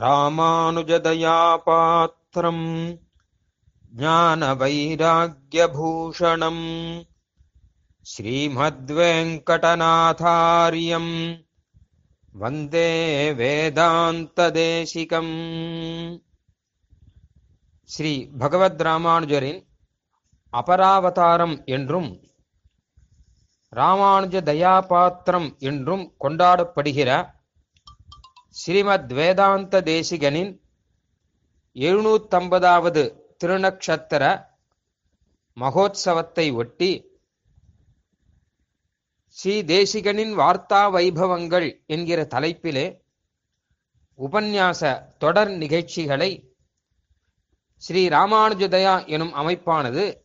ராமானுஜதயாபாத்திரம் ஞானவைராக்கியபூஷணம் ஸ்ரீமத்வேங்கடநாதாரியம் வந்தே வேதாந்ததேசிகம். ஸ்ரீ பகவத் ராமானுஜரின் அபராவதாரம் என்றும் ராமானுஜ தயாபாத்திரம் என்றும் கொண்டாடப்படுகிற ஸ்ரீமத் வேதாந்த தேசிகனின் எழுநூத்தம்பதாவது திருநக்ஷத்திர மகோத்சவத்தை ஒட்டி ஸ்ரீ தேசிகனின் வார்த்தா வைபவங்கள் என்கிற தலைப்பிலே உபன்யாச தொடர் நிகழ்ச்சிகளை ஸ்ரீ ராமானுஜதயா எனும் அமைப்பானது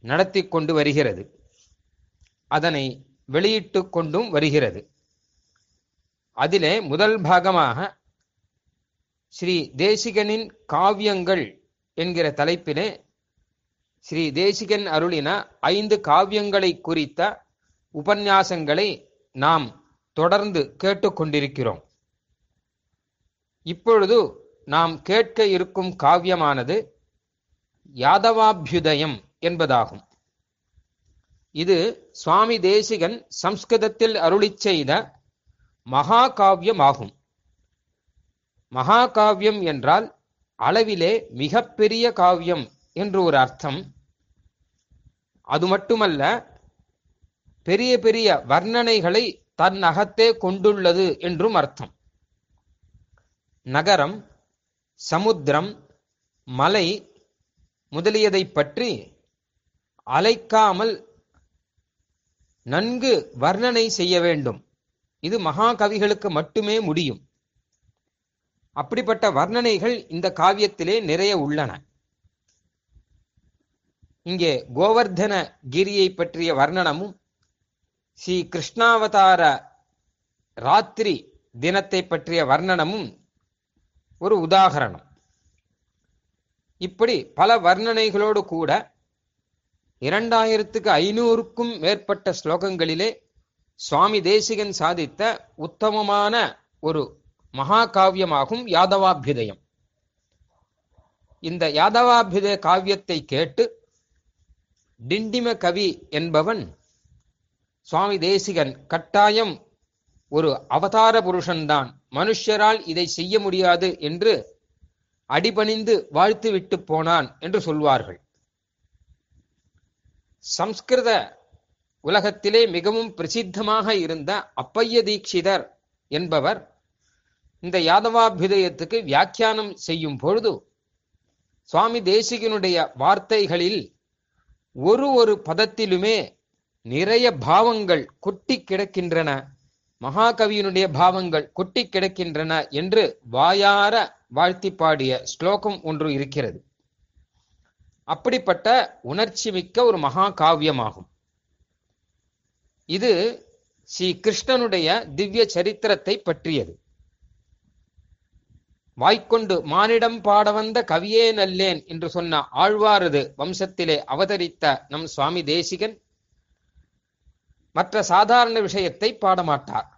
நடத்தி கொண்டு வருகிறது. அதனை வெளியிட்டு கொண்டும் வருகிறது. அதிலே முதல் பாகமாக ஸ்ரீ தேசிகனின் காவியங்கள் என்கிற தலைப்பிலே ஸ்ரீ தேசிகன் அருளின ஐந்து காவியங்களை குறித்த உபன்யாசங்களை நாம் தொடர்ந்து கேட்டுக்கொண்டிருக்கிறோம். இப்பொழுது நாம் கேட்க இருக்கும் காவியமானது யாதவாபியுதயம் என்பதாகும். இது சுவாமி தேசிகன் சம்ஸ்கிருதத்தில் அருளி செய்த மகாகாவியமாகும். மகாகாவியம் என்றால் அளவிலே மிகப்பெரிய காவியம் என்று ஒரு அர்த்தம். அது மட்டுமல்ல பெரிய பெரிய வர்ணனைகளை தன் அகத்தே கொண்டுள்ளது என்றும் அர்த்தம். நகரம் சமுத்திரம் மலை முதலியதை பற்றி அலைக்காமல் நன்கு வர்ணனை செய்ய வேண்டும். இது மகாகவிகளுக்கு மட்டுமே முடியும். அப்படிப்பட்ட வர்ணனைகள் இந்த காவியத்திலே நிறைய உள்ளன. இங்கே கோவர்தன கிரியை பற்றிய வர்ணனமும் ஸ்ரீ கிருஷ்ணாவதார ராத்திரி தினத்தை பற்றிய வர்ணனமும் ஒரு உதாகரணம். இப்படி பல வர்ணனைகளோடு கூட இரண்டாயிரத்துக்கு ஐநூறுக்கும் மேற்பட்ட ஸ்லோகங்களிலே சுவாமி தேசிகன் சாதித்த உத்தமமான ஒரு மகாகாவியமாகும் யாதவாபியுதயம் இந்த யாதவாபியுதய காவியத்தை கேட்டு டிண்டிம கவி என்பவன் சுவாமி தேசிகன் கட்டாயம் ஒரு அவதார புருஷன்தான். மனுஷரால் இதை செய்ய முடியாது என்று அடிபணிந்து வாழ்த்து விட்டு போனான் என்று சொல்வார்கள். சம்ஸ்கிருத உலகத்திலே மிகவும் பிரசித்தமாக இருந்த அப்பைய தீட்சிதர் என்பவர் இந்த யாதவாபிதயத்துக்கு வியாக்கியானம் செய்யும் பொழுது சுவாமி தேசிகனுடைய வார்த்தைகளில் ஒரு ஒரு பதத்திலுமே நிறைய பாவங்கள் கொட்டி கிடக்கின்றன. மகாகவியினுடைய பாவங்கள் கொட்டி கிடக்கின்றன என்று வாயார வாழ்த்தி பாடிய ஸ்லோகம் ஒன்று இருக்கிறது. அப்படிப்பட்ட உணர்ச்சி மிக்க ஒரு மகா காவியமாகும் இது ஸ்ரீ கிருஷ்ணனுடைய திவ்ய சரித்திரத்தை பற்றியது. வாய்க்கொண்டு மானிடம் பாட வந்த கவியே நல்லேன் என்று சொன்ன ஆழ்வாரது வம்சத்திலே அவதரித்த நம் சுவாமி தேசிகன் மற்ற சாதாரண விஷயத்தை பாடமாட்டார்.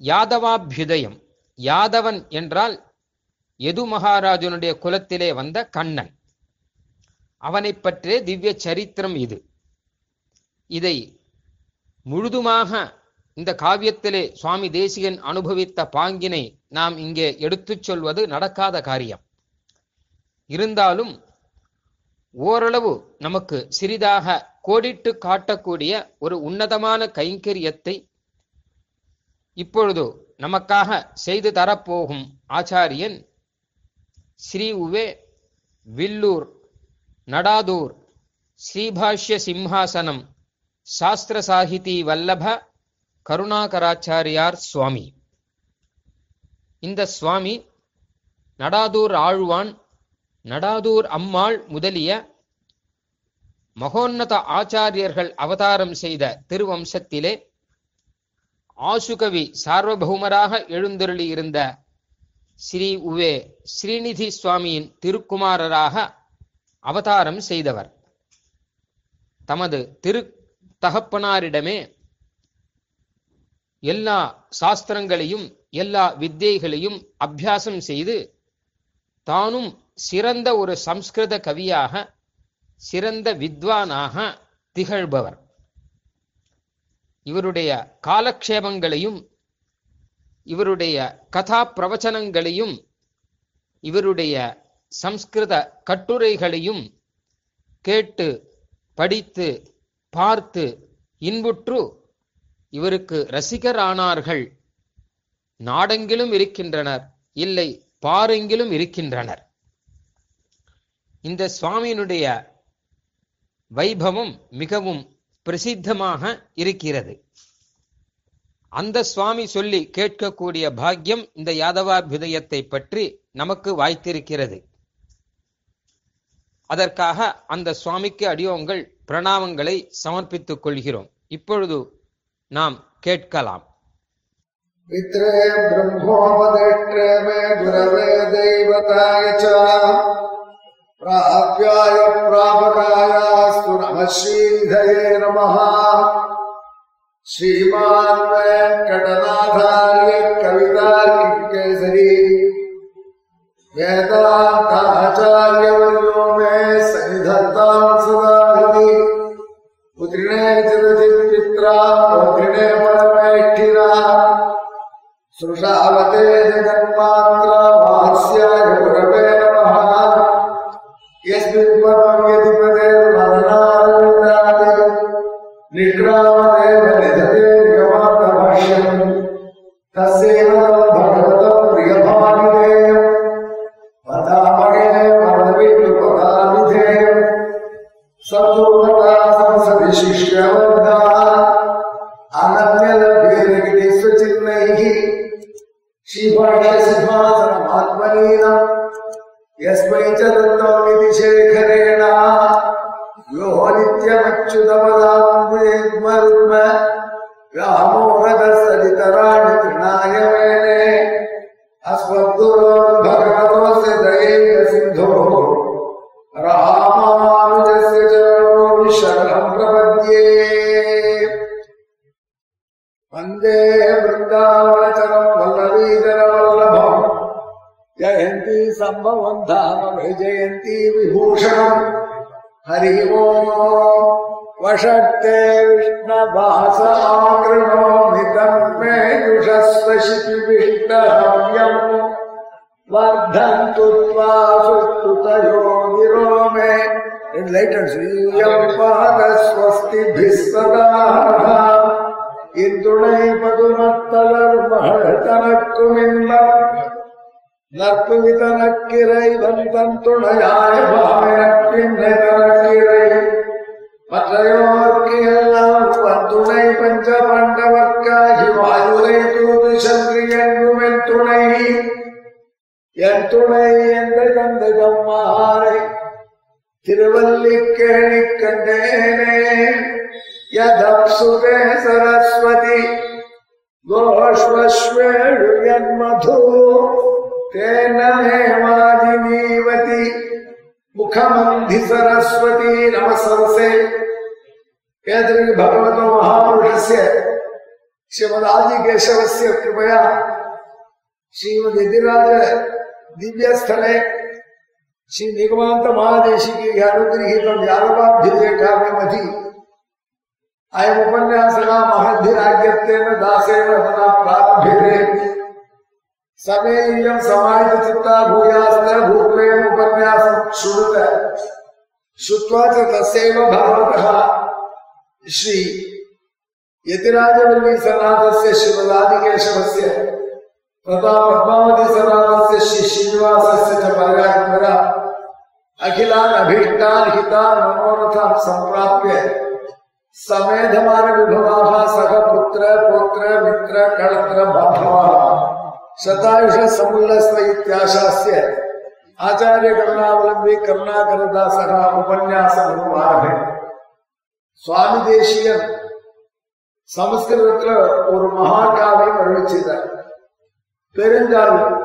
யாதவாபியுதயம் யாதவன் என்றால் எது மகாராஜனுடைய குலத்திலே வந்த கண்ணன். அவனை பற்றிய திவ்ய சரித்திரம் இது. இதை முழுதுமாக இந்த காவியத்திலே சுவாமி தேசிகன் அனுபவித்த பாங்கினை நாம் இங்கே எடுத்துச் சொல்வது நடக்காத காரியம். இருந்தாலும் ஓரளவு நமக்கு சிறிதாக கோடிட்டு காட்டக்கூடிய ஒரு உன்னதமான கைங்கரியத்தை இப்பொழுது நமக்காக செய்து தரப்போகும் ஆச்சாரியன் ஸ்ரீ உவே வில்லூர் நடாதூர் ஸ்ரீபாஷ்ய சிம்ஹாசனம் சாஸ்திர சாகிதி வல்லப கருணாகராச்சாரியார் சுவாமி. இந்த சுவாமி நடாதூர் ஆழ்வான் நடாதூர் அம்மாள் முதலிய மகோன்னத ஆச்சாரியர்கள் அவதாரம் செய்த திருவம்சத்திலே ஆசுகவி சார்வபௌமராக எழுந்தருளியிருந்த ஸ்ரீ உவே ஸ்ரீநிதி சுவாமியின் திருக்குமாரராக அவதாரம் செய்தவர். தமது திரு தகப்பனாரிடமே எல்லா சாஸ்திரங்களையும் எல்லா வித்தைகளையும் அபியாசம் செய்து தானும் சிறந்த ஒரு சம்ஸ்கிருத கவியாக சிறந்த வித்வானாக திகழ்பவர். இவருடைய காலக்ஷேபங்களையும் இவருடைய கதா பிரவச்சனங்களையும் இவருடைய சம்ஸ்கிருத கட்டுரைகளையும் கேட்டு படித்து பார்த்து இன்புற்று இவருக்கு ரசிகரானார்கள். நாடெங்கிலும் இருக்கின்றனர் இல்லை பாருங்கிலும் இருக்கின்றனர். இந்த சுவாமியினுடைய வைபவம் மிகவும் பிரசித்தமாக இருக்கிறது. அந்த சுவாமி சொல்லி கேட்கக்கூடிய பாக்கியம் இந்த யாதவாபியுதயத்தை பற்றி நமக்கு வாய்த்திருக்கிறது. அதற்காக அந்த சுவாமிக்கு அடியோங்கள் பிரணாமங்களை சமர்ப்பித்துக் கொள்கிறோம் இப்பொழுது நாம் கேட்கலாம் पित्रे ब्रह्मोपदेष्ट्रे मे गुरवे दैवताय च प्राप्याय प्रापकायास्तु नमः श्रीधये नमः श्रीमान् वेङ्कटनाथार्य कवितार्किकेसरी वेदान्ताचार्यवर्यो सृषावते जगन्मात्रा मास्याय जयन्ती सम्भवम् धाम जयन्ती विभूषणम् हरि ओम् वषट्ते विष्णभास आकृणोमितम् मे जुषस्वशिपिविष्टहव्यम् वर्धन्तु त्वा सुस्तुतयो गिरो मे Enlightened ஸ்ரீயம் பாத ஸ்வஸ்திபிः சதா இத்துணை நற்புவி தனக்கிரை வந்தன் துணையாய் பாவனப்பின்னை தனக்கிரை மற்றையோர்க்கு எல்லாம் துணை பஞ்ச பண்டவர்க்காகி வாயுரை தூது சென்று என்றும் என் துணை. என் துணை எந்த தந்தை தம்மாரை திருவல்லிக்கேணி கண்டேனே. யதம் சுதே சரஸ்வதி. கோஷ்வஸ்வேழு என் யன்மது तेन मे वाजिनीवति मुखमन्धि सरस्वती नमसरसे एतद् भगवतो महापुरुषस्य श्रीमदादिकेशवस्य कृपया श्रीमद्यतिराज दिव्यस्थले श्री निगमान्त महादेशिकी अनुगृहीतं यादवाभ्युदय काव्यमधि अयमुपन्यासः महद्भिराज्यत्वेन दासेन तदा प्रारभ्यते। सभी समाहित चित्ता भूयास्त भूप्रेम उपन्यास श्रुत। च श्री यतिराज बल्ली तथा श्री च अखिलान अभीष्टान हितान मनोरथा संप्राप्य समेधमान विभवा सह पुत्र पुत्र, मित्र कर्त्र बांधवा ಶತಾಯುಷ ಸಮುಲ್ಲಸ್ತ ಇತ್ಯಾಶಾಸ್ಯ ಆಚಾರ್ಯ ಕರುಣಾವಲಂಬಿ ಕರುಣಾಕರ ದಾಸರ ಉಪನ್ಯಾಸವನ್ನು ಆರಂಭ சுவாமி தேசியம் சமஸ்கிருதத்துல ஒரு மகாகாவியம் அறிவிச்சிருந்தார் பெருங்காவியம்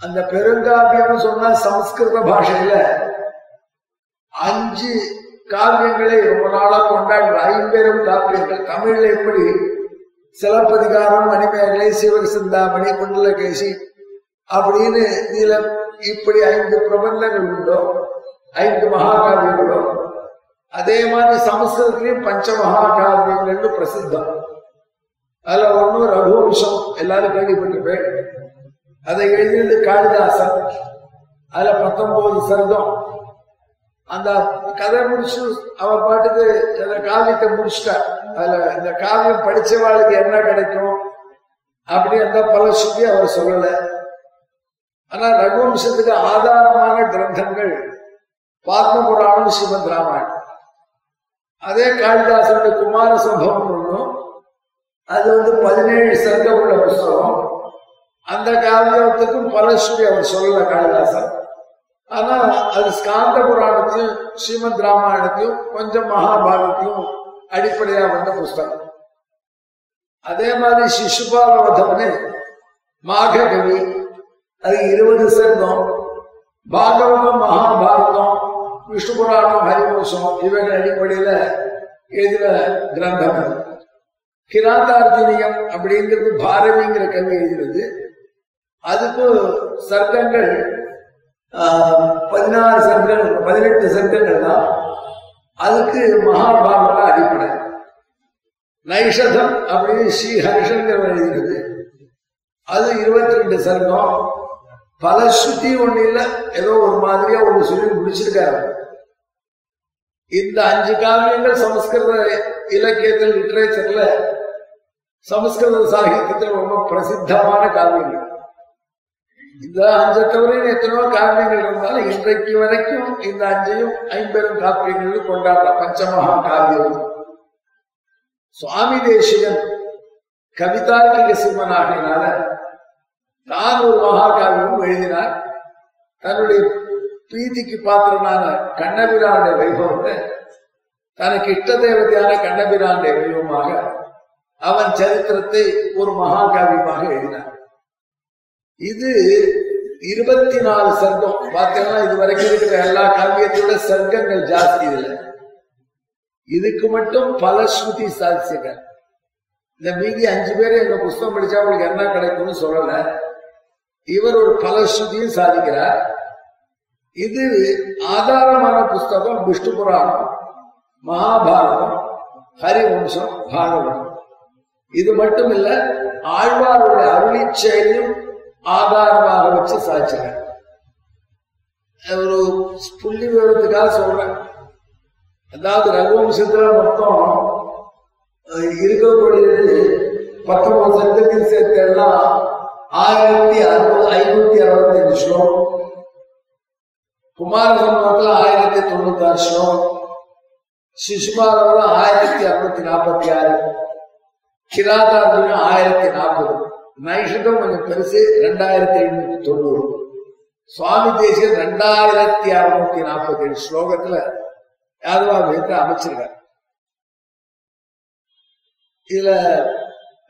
அந்த பெருங்காவியம் சொன்னா சமஸ்கிருத பாஷையில அஞ்சு காவியங்களை ரொம்ப நாளா கொண்டாடுற ஐம்பெரும் காவியங்கள். தமிழ்ல எப்படி சிலப்பதிகாரம் மணிமேகலை சிவசிந்தாமணி குண்டலகேசி அப்படின்னு இதுல இப்படி ஐந்து பிரபந்தங்கள் உண்டோ ஐந்து மகாகாவியங்களோ அதே மாதிரி சமஸ்கிருதத்திலையும் பஞ்ச மகாகாவியங்கள்னு பிரசித்தம். அதுல ஒண்ணு ரகுவம்சம் எல்லாரும் கேள்விப்பட்டிருப்பேன். அதை எழுதியது காளிதாசன். அதுல பத்தொன்பது சர்க்கம் அந்த கதை முடிச்சு அவ பாட்டுக்கு அந்த காவியத்தை முடிச்சிட்டா. அதுல இந்த காவியம் படிச்சவாளுக்கு என்ன கிடைக்கும் அப்படி அந்த பலசுத்தி அவர் சொல்லல. ஆனா ரகுவம்சத்துக்கு ஆதாரமான கிரந்தங்கள் பாத்ம புராணம் ஸ்ரீமத் ராமாயணம். அதே காளிதாசனுடைய குமார சம்பவம் ஒன்றும் அது வந்து பதினேழு சங்கம் உள்ள புஸ்தகம். அந்த காவியத்துக்கும் பலஸ்ரீ அவர் சொல்லல காளிதாசன். ஆனா அது ஸ்காந்த புராணத்தையும் ஸ்ரீமத் ராமாயணத்தையும் கொஞ்சம் மகாபாரதத்தையும் அடிப்படையா வந்த புஸ்தகம். அதே மாதிரி சிசுபால வதம்னு மாககவி அது இருபது சர்க்கம் பாகவதம் மகாபாரதம் விஷ்ணு புராணம் ஹரிவம்சம் இவைகள் அடிப்படையில எழுதின கிரந்தம் அது கிராந்தார்ஜுனியம் அப்படிங்கிறது பாரதிங்கிற கவி எழுதினது. அதுக்கு சர்க்கங்கள் பதினாறு சங்கங்கள் பதினெட்டு சங்கங்கள் தான் அதுக்கு மகாபாரத அடிப்படை. நைஷதம் அப்படின்னு ஸ்ரீ ஹரிஷங்கர் எழுதினது. அது இருபத்தி ரெண்டு சர்க்கம் பல சுத்தி ஒண்ணு இல்ல. ஏதோ ஒரு மாதிரியா ஒண்ணு சொல்லி முடிச்சிருக்காரு. இந்த அஞ்சு காவியங்கள் சமஸ்கிருத இலக்கியத்தில் லிட்ரேச்சர்ல சமஸ்கிருத சாகித்யத்தில் ரொம்ப பிரசித்தமான காவியங்கள். இந்த அஞ்சை தவிர எத்தனையோ காவியங்கள் இருந்தாலும் இன்றைக்கு வரைக்கும் இந்த அஞ்சையும் ஐம்பெரும் காப்பியங்கள் கொண்டாடுற பஞ்சமகா காவியம். சுவாமி தேசிகன் கவிதார்க்கிக சிம்மனாகினால தான் ஒரு மகாகாவியம் எழுதினார். தன்னுடைய பிரீதிக்கு பாத்திரனான கண்ணபிரானுடைய வைபவத்தை தனக்கு இஷ்ட தேவதையான கண்ணபிரானுடைய வைபவமாக அவன் சரித்திரத்தை ஒரு மகாகாவியமாக எழுதினார். இது இருபத்தி நாலு சர்க்கம் பார்த்தீங்கன்னா இது வரைக்கும் இருக்கிற எல்லா காவியத்தோட சர்க்கங்கள் ஜாஸ்தி இதுல. இதுக்கு மட்டும் பல ஸ்ருதி சாட்சியங்கள் இந்த மீதி அஞ்சு பேர் எங்க புஸ்தகம் படிச்சா உங்களுக்கு என்ன கிடைக்கும்னு சொல்லல. இவர் ஒரு பல ஸ்ருதியும் சாதிக்கிறார். இது ஆதாரமான புஸ்தகம் விஷ்ணு புராணம். மகாபாரதம் ஹரிவம்சம் பாகவதம். இது மட்டும் இல்ல ஆழ்வாருடைய அருளி ஆதாரமாக வச்சு சாய்ச்சாங்க ஒரு புள்ளி விவரத்துக்காக சொல்றேன். அதாவது ரகுவம்சத்துல மொத்தம் இருக்கக்கூடியது பத்தொன்பது சங்கத்தில் சேர்த்து எல்லாம் ஆயிரத்தி அறுபது ஐநூத்தி அறுபத்தி அஞ்சு ஸ்லோகம். குமார ஆயிரத்தி தொண்ணூத்தி ஆறு ஸ்லோகம். சிசுபாலவர ஆயிரத்தி அறுநூத்தி நாற்பத்தி ஆறு. கிராதார்ஜுனம் ஆயிரத்தி நாற்பது. நைஷதம் கொஞ்சம் பெருசு ரெண்டாயிரத்தி எழுநூத்தி தொண்ணூறு. சுவாமி தேசியம் ரெண்டாயிரத்தி அறுநூத்தி நாற்பத்தி ஏழு ஸ்லோகத்துல யாதவா வேதத்தை அமைச்சிருக்காரு. இதுல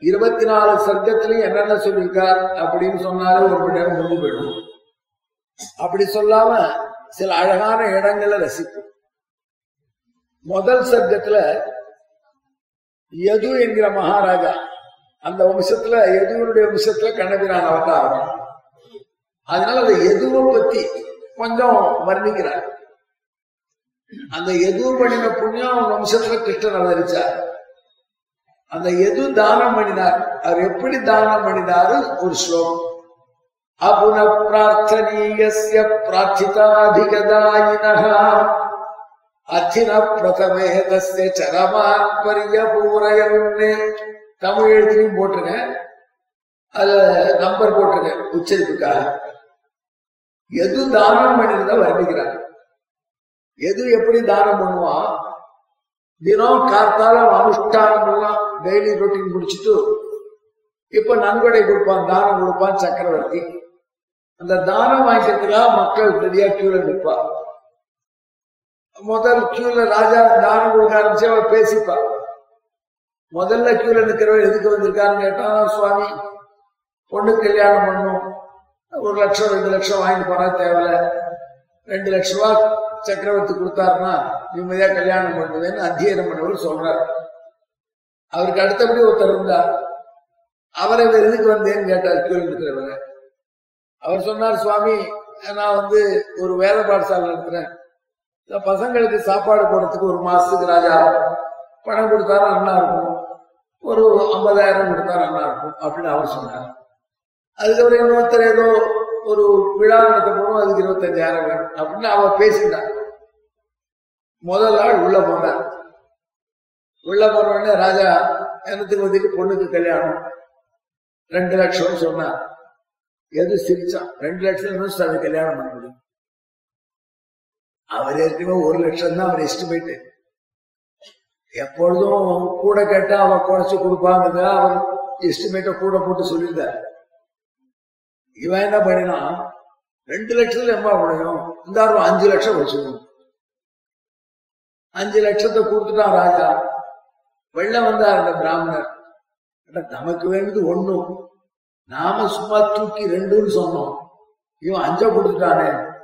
இருபத்தி நாலு சர்க்கத்திலையும் என்னென்ன சொல்லியிருக்கார் அப்படின்னு சொன்னாலே ஒரு மணி நேரம் முடிஞ்சு போயிடும். அப்படி சொல்லாம சில அழகான இடங்களை ரசிக்கும் முதல் சர்க்கத்துல யது என்கிற மகாராஜா அந்த வம்சத்துல எதுவனுடைய வம்சத்துல கண்ணபிரான் அவதாரம் அதனால அந்த எதுவை பத்தி கொஞ்சம் வர்ணிக்கிறார். அந்த எது பண்ணின புண்ணியம் வம்சத்துல கிருஷ்ணன் அவதரிச்சார். அந்த எது தானம் பண்ணினார் அவர் எப்படி தானம் பண்ணினாரு? ஒரு ஸ்லோகம். அபுன பிரார்த்தனீயஸ்ய பிரார்த்திதாதிகதாயினः அத்தின பிரதமே தஸ்ய சரமாத்மரிய பூரையன்னு தமிழ் எழுத்துலையும் போட்டுருங்க அதுல நம்பர் போட்டுருங்க உச்சரிப்புக்காக. எது தானம் பண்ணிருந்தா வர்ணிக்கிறாங்க. எது எப்படி தானம் பண்ணுவான் தினம் காத்தால அனுஷ்டானம் எல்லாம் டெய்லி ரொட்டீன் முடிச்சுட்டு இப்ப நன்கொடை கொடுப்பான் தானம் கொடுப்பான் சக்கரவர்த்தி. அந்த தானம் வாங்கிக்கிறதுக்காக மக்கள் ரெடியா கியூல நிற்பார் முதல் கியூல ராஜா தானம் கொடுக்க ஆரம்பிச்சு அவர் பேசிப்பார் முதல்ல கீழே நிற்கிறவர் எதுக்கு வந்திருக்காருன்னு கேட்டா சுவாமி பொண்ணு கல்யாணம் பண்ணும். ஒரு லட்சம் ரெண்டு லட்சம் வாங்கிட்டு போனா தேவையில்ல. ரெண்டு லட்ச ரூபா சக்கரவர்த்தி கொடுத்தாருன்னா நிம்மதியா கல்யாணம் பண்ணுவேன்னு அத்தியனம் பண்ணவர் சொல்றாரு. அவருக்கு அடுத்தபடி ஒருத்தர் இருந்தார். அவரை இவர் எதுக்கு வந்தேன்னு கேட்டார் கீழே இருக்கிறவங்க அவர் சொன்னார் சுவாமி நான் வந்து ஒரு வேத பாடசாலை நடத்துறேன். இந்த பசங்களுக்கு சாப்பாடு போடுறதுக்கு ஒரு மாசத்துக்கு ராஜா பணம் கொடுத்தாரு அண்ணா இருக்கும். ஒரு ஐம்பதாயிரம் கொடுத்தா நல்லா இருக்கும் அப்படின்னு அவர் சொன்னார். அதுக்கப்புறம் இன்னொருத்தர் ஏதோ ஒரு விழா நடத்த போனோம் அதுக்கு இருபத்தஞ்சாயிரம் வேணும் அப்படின்னு அவ பேசிட்டார் முதல் நாள் உள்ள போனார். உள்ள போன உடனே ராஜா என்னத்துக்கு வந்துட்டு பொண்ணுக்கு கல்யாணம்? ரெண்டு லட்சம் சொன்னார். எது சிரிச்சான் ரெண்டு லட்சம் நிமிஷம் கல்யாணம் பண்ண முடியும். அவர் ஏற்கனவே ஒரு லட்சம் தான் அவர் எஸ்டிமேட்டு. எப்பொழுதும் கூட கேட்டா அவ குறைச்சு கொடுப்பாங்க அவர் எஸ்டிமேட்டை கூட போட்டு சொல்லியிருந்தார். இவன் என்ன பண்ணினான் ரெண்டு லட்சத்துல எம்மா உடையும்? இந்த அஞ்சு லட்சம் வச்சுக்கணும். அஞ்சு லட்சத்தை கொடுத்துட்டான் ராஜா. வெள்ளம் வந்தார் அந்த பிராமணர். நமக்கு வேண்டியது ஒண்ணும் நாம சும்மா தூக்கி ரெண்டுன்னு சொன்னோம். இவன் அஞ்ச கொடுத்துட்டானே.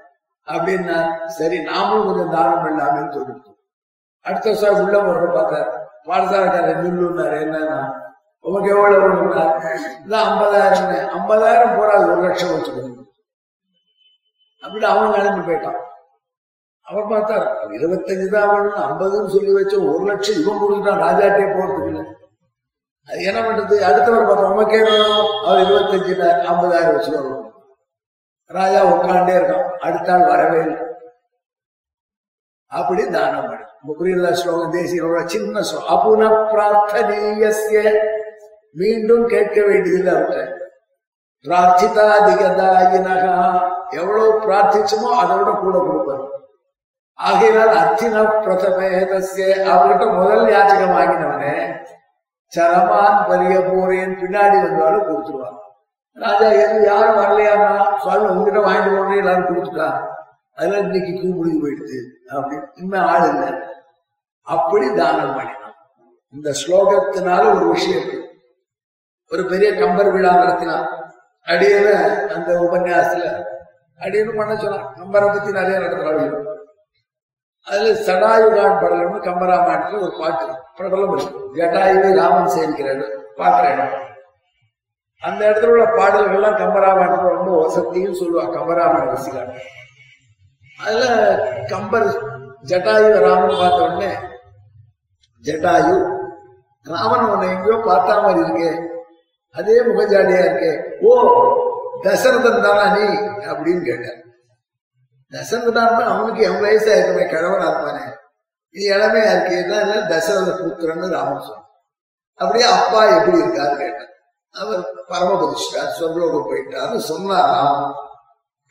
அப்படின்னா சரி நாமளும் கொஞ்சம் தானம் பண்ணலாமேன்னு சொல்லிட்டு அடுத்த வருஷம் உள்ள வர பார்த்தார் பாடசாலைக்காரர் நில்லுன்னாரு என்னன்னா உமக்கு எவ்வளவு வேணும்னார் ஐம்பதாயிரம் ஐம்பதாயிரம் போறாது ஒரு லட்சம் வச்சுக்கணும் அப்படின்னு அவன் கிளம்பி போயிட்டான். அவர் பார்த்தார் இருபத்தஞ்சு தான் வேணும் ஐம்பதுன்னு சொல்லி வச்சு ஒரு லட்சம் இவன் கொடுத்துட்டான் ராஜாட்டே போறதுக்கு இல்லை. அது என்ன பண்றது? அடுத்தவர் பார்த்தா உமக்கே வேணும் அவர் இருபத்தஞ்சு ஐம்பதாயிரம் வச்சு வரணும் ராஜா உட்காண்டே இருக்கான் அடுத்த ஆள் வரவே இல்லை. அப்படி தானம் பண்ணி புரியுதா ஸ்லோகம் தேசிய சின்ன ஸ்லோகம் அபுன பிரார்த்தனீயசிய மீண்டும் கேட்க வேண்டியதில்லை அவர்கிட்ட பிரார்த்திதாதிகதாயினகா எவ்வளவு பிரார்த்திச்சுமோ அதோட கூட கொடுப்பார் ஆகையால் அர்த்தின பிரதமேதஸ்ய அவர்கிட்ட முதல் யாச்சகம் வாங்கினவனே சரமான் பரிய போறேன் பின்னாடி வந்தாலும் கொடுத்துருவான் ராஜா எது யாரும் வரலையாமா சுவாமி உங்ககிட்ட வாங்கிட்டு போறேன் எல்லாரும் கொடுத்துட்டா அதெல்லாம் இன்னைக்கு கூ முடிஞ்சு போயிடுது அப்படின்னு இன்னும் ஆள் இல்லை அப்படி தானம் பண்ணினான் இந்த ஸ்லோகத்தினால ஒரு விஷயம். ஒரு பெரிய கம்பர் விழா நடத்தினான் அடியன அந்த உபன்யாசத்துல அடியனு பண்ண சொன்னான் கம்பரை பத்தி நிறைய நடத்துறாங்க அதுல சடாயுகான் படலம்னு கம்பராமாயணத்துல ஒரு பாட்டு பிரபலம் இருக்கு ஜட்டாயுவை ராமன் சேவிக்கிறாரு. பாக்குற இடம். அந்த இடத்துல உள்ள பாடல்கள்லாம் கம்பராமாயணத்துல ரொம்ப வசதியும் சொல்லுவாங்க. கம்பராமாயண ரசிகா அதுல கம்பர் ஜட்டாயு ராமன் பார்த்த உடனே ஜட்டாயு ராமன் உன்னை எங்கேயோ பார்த்தா மாதிரி இருக்கே. அதே முகஜாடியா இருக்கே. ஓ தசரதன் தானா நீ? அப்படின்னு கேட்டார். தசரதான் தான் அவனுக்கு என் வயசா இருக்குமே கிழவனா இருப்பானே நீ இளமையா இருக்கேன்னா தசரத புத்திரன்னு ராமன் சொன்னான் அப்படியே அப்பா எப்படி இருக்காரு கேட்டான் அவர் பரமபதிஷ்டார் சொர்லோகம் போயிட்டாரு சொன்னார் ராமன்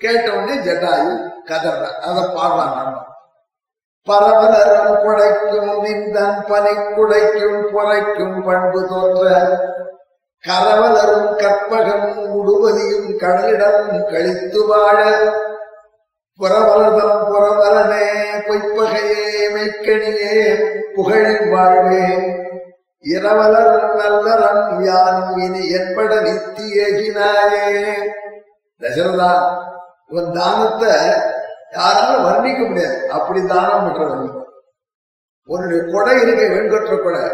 கேட்ட உடனே ஜட்டாயு கதறார். அதை பாடுறான் ராமன் பரவலரும் குடைக்கும் நின்றன் பனை குடைக்கும் புரைக்கும் பண்பு தோன்ற கரவலரும் கற்பகம் முடுவதியும் கடலிடம் கழித்து வாழ. புறவலதம் புறவலனே பொய்ப்பகையே மெய்க்கணியே புகழில் வாழ்வே. இரவலரும் நல்லறம் யானும் இனி என்பட நித்தியகினாயே. தசரதா உன் தானத்தை யாராலும் வர்ணிக்க முடியாது. அப்படி தானம் பண்றவன் உன்னுடைய கொடை இருக்க வெண்கொற்ற கொடை.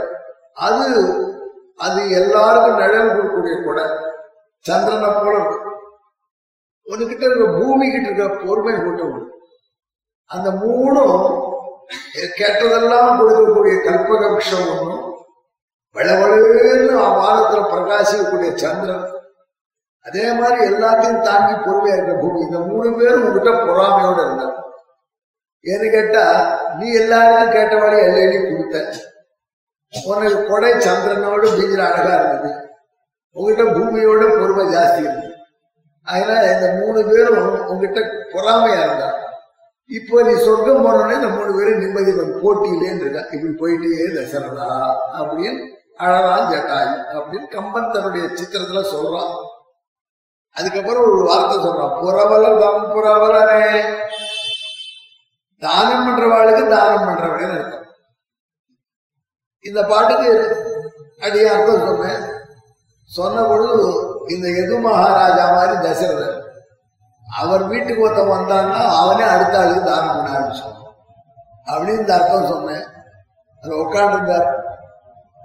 அது அது எல்லாருக்கும் நிழல் கொடுக்கக்கூடிய கொடை. சந்திரனை போல இருக்கும். உனக்கிட்ட இருக்க பூமி கிட்ட இருக்க பொறுமை கொண்டு அந்த மூணும் கெட்டதெல்லாம் கொடுக்கக்கூடிய கல்பக விஷம் ஒன்றும் வளவளன்னு வானத்துல பிரகாசிக்கக்கூடிய சந்திரன். அதே மாதிரி எல்லாத்தையும் தாங்கி பொறுமையா இருக்க பூமி இந்த மூணு பேரும் உங்ககிட்ட பொறாமையோட இருந்தாங்க ஏன்னு கேட்டா நீ எல்லாருக்கும் கேட்ட வழி எல்லையிலையும் கொடுத்த. உனக்கு கொடை சந்திரனோட பீஜில் அழகா இருந்தது. உங்ககிட்ட பூமியோட பொறுமை ஜாஸ்தி இருந்தது. அதனால இந்த மூணு பேரும் உங்ககிட்ட பொறாமையா இருந்தா. இப்போ நீ சொர்க்கம் போனோடனே இந்த மூணு பேரும் நிம்மதி போட்டியிலேன்னு இருக்கா. இப்படி போயிட்டே தசரதா அப்படின்னு அழகான் ஜட்டாயி அப்படின்னு கம்பன் தன்னுடைய சித்திரத்துல சொல்றான். அதுக்கப்புறம் ஒரு வார்த்தை சொல்றான் புறவலர் தம் புறவலனே தானம் பண்றவாளுக்கு தானம் பண்றவன் அர்த்தம். இந்த பாட்டுக்கு அடிய அர்த்தம் சொன்னேன். சொன்ன பொழுது இந்த எது மகாராஜா மாதிரி தசரதன் அவர் வீட்டுக்கு ஒருத்த வந்தான்னா அவனே அடுத்த ஆளுக்கு தானம் பண்ண ஆரம்பிச்சான். அப்படின்னு இந்த அர்த்தம் சொன்னேன். அது உட்காந்துருந்தார்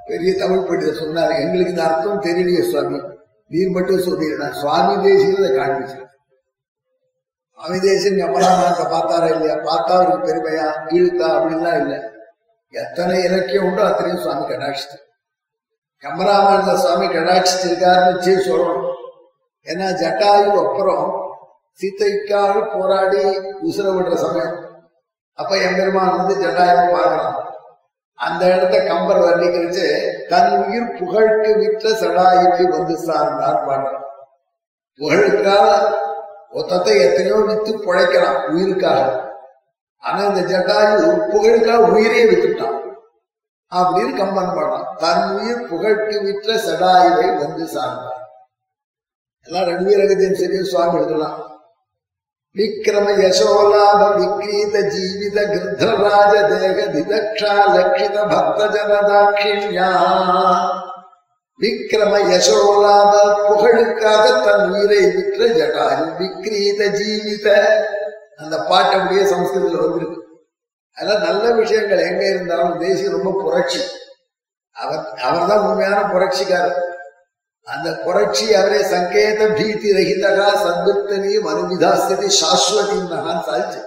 பெரிய தமிழ் பண்டிதர் சொன்னார் எங்களுக்கு இந்த அர்த்தம் தெரியலையே சுவாமி. நீர் மட்டும் சொன்னீங்கன்னா சுவாமி தேசியத்தை காண்பிச்சு சுவாமி தேசியம் கமலாநாத்தை பார்த்தாரா இல்லையா பார்த்தா அவருக்கு பெருமையா இழுத்தா அப்படின்லாம் இல்லை எத்தனை இலக்கியம் உண்டோ அத்தனையும் சுவாமி கடாட்சித்து கமராமானந்த சுவாமி கடாட்சிச்சிருக்காருன்னு வச்சு சொல்லணும் ஏன்னா ஜட்டாயு அப்புறம் சீத்தைக்காக போராடி உசுர விடுற சமயம் அப்ப எம்பெருமான் வந்து ஜட்டாயுவை பார்க்கலாம் அந்த இடத்த கம்பர் வர்ணிக்கிறச்சு தன் உயிர் புகழ்க்கு விற்ற சடாயுவை வந்து சார்ந்தார் பாடுறான் புகழுக்காக மொத்தத்தை எத்தனையோ வித்து பிழைக்கலாம் உயிருக்காக. ஆனா இந்த ஜட்டாயு புகழுக்காக உயிரே வித்துட்டான். அப்படின்னு கம்பன் பாடுறான் தன் உயிர் புகழ்க்கு விற்ற சடாயுவை வந்து சார்ந்தார் எல்லாம் ரெண்டு ரகத்தையும் சரி சுவாமி எழுதலாம். விக்கிரம யசோலாப விக்ரீத ஜீவித கிருத்தராஜ தேக திதக்ஷா லட்சித பக்த ஜனதாட்சிண்யா விக்கிரம யசோலாப புகழுக்காக தன் உயிரை விற்ற ஜடாயு விக்ரீத ஜீவித அந்த பாட்டு அப்படியே சம்ஸ்கிருதத்தில் வந்திருக்கு. அதெல்லாம் நல்ல விஷயங்கள் எங்க இருந்தாலும் தேசிய ரொம்ப புரட்சி. அவர் அவர் தான் உண்மையான புரட்சிக்காரர். அந்த புரட்சி அவரே சங்கேத பீதி ரஹிதகா சத்வத்தனி மனுவிதாஸ்தி சாஸ்வதி மகான் சாதிச்சு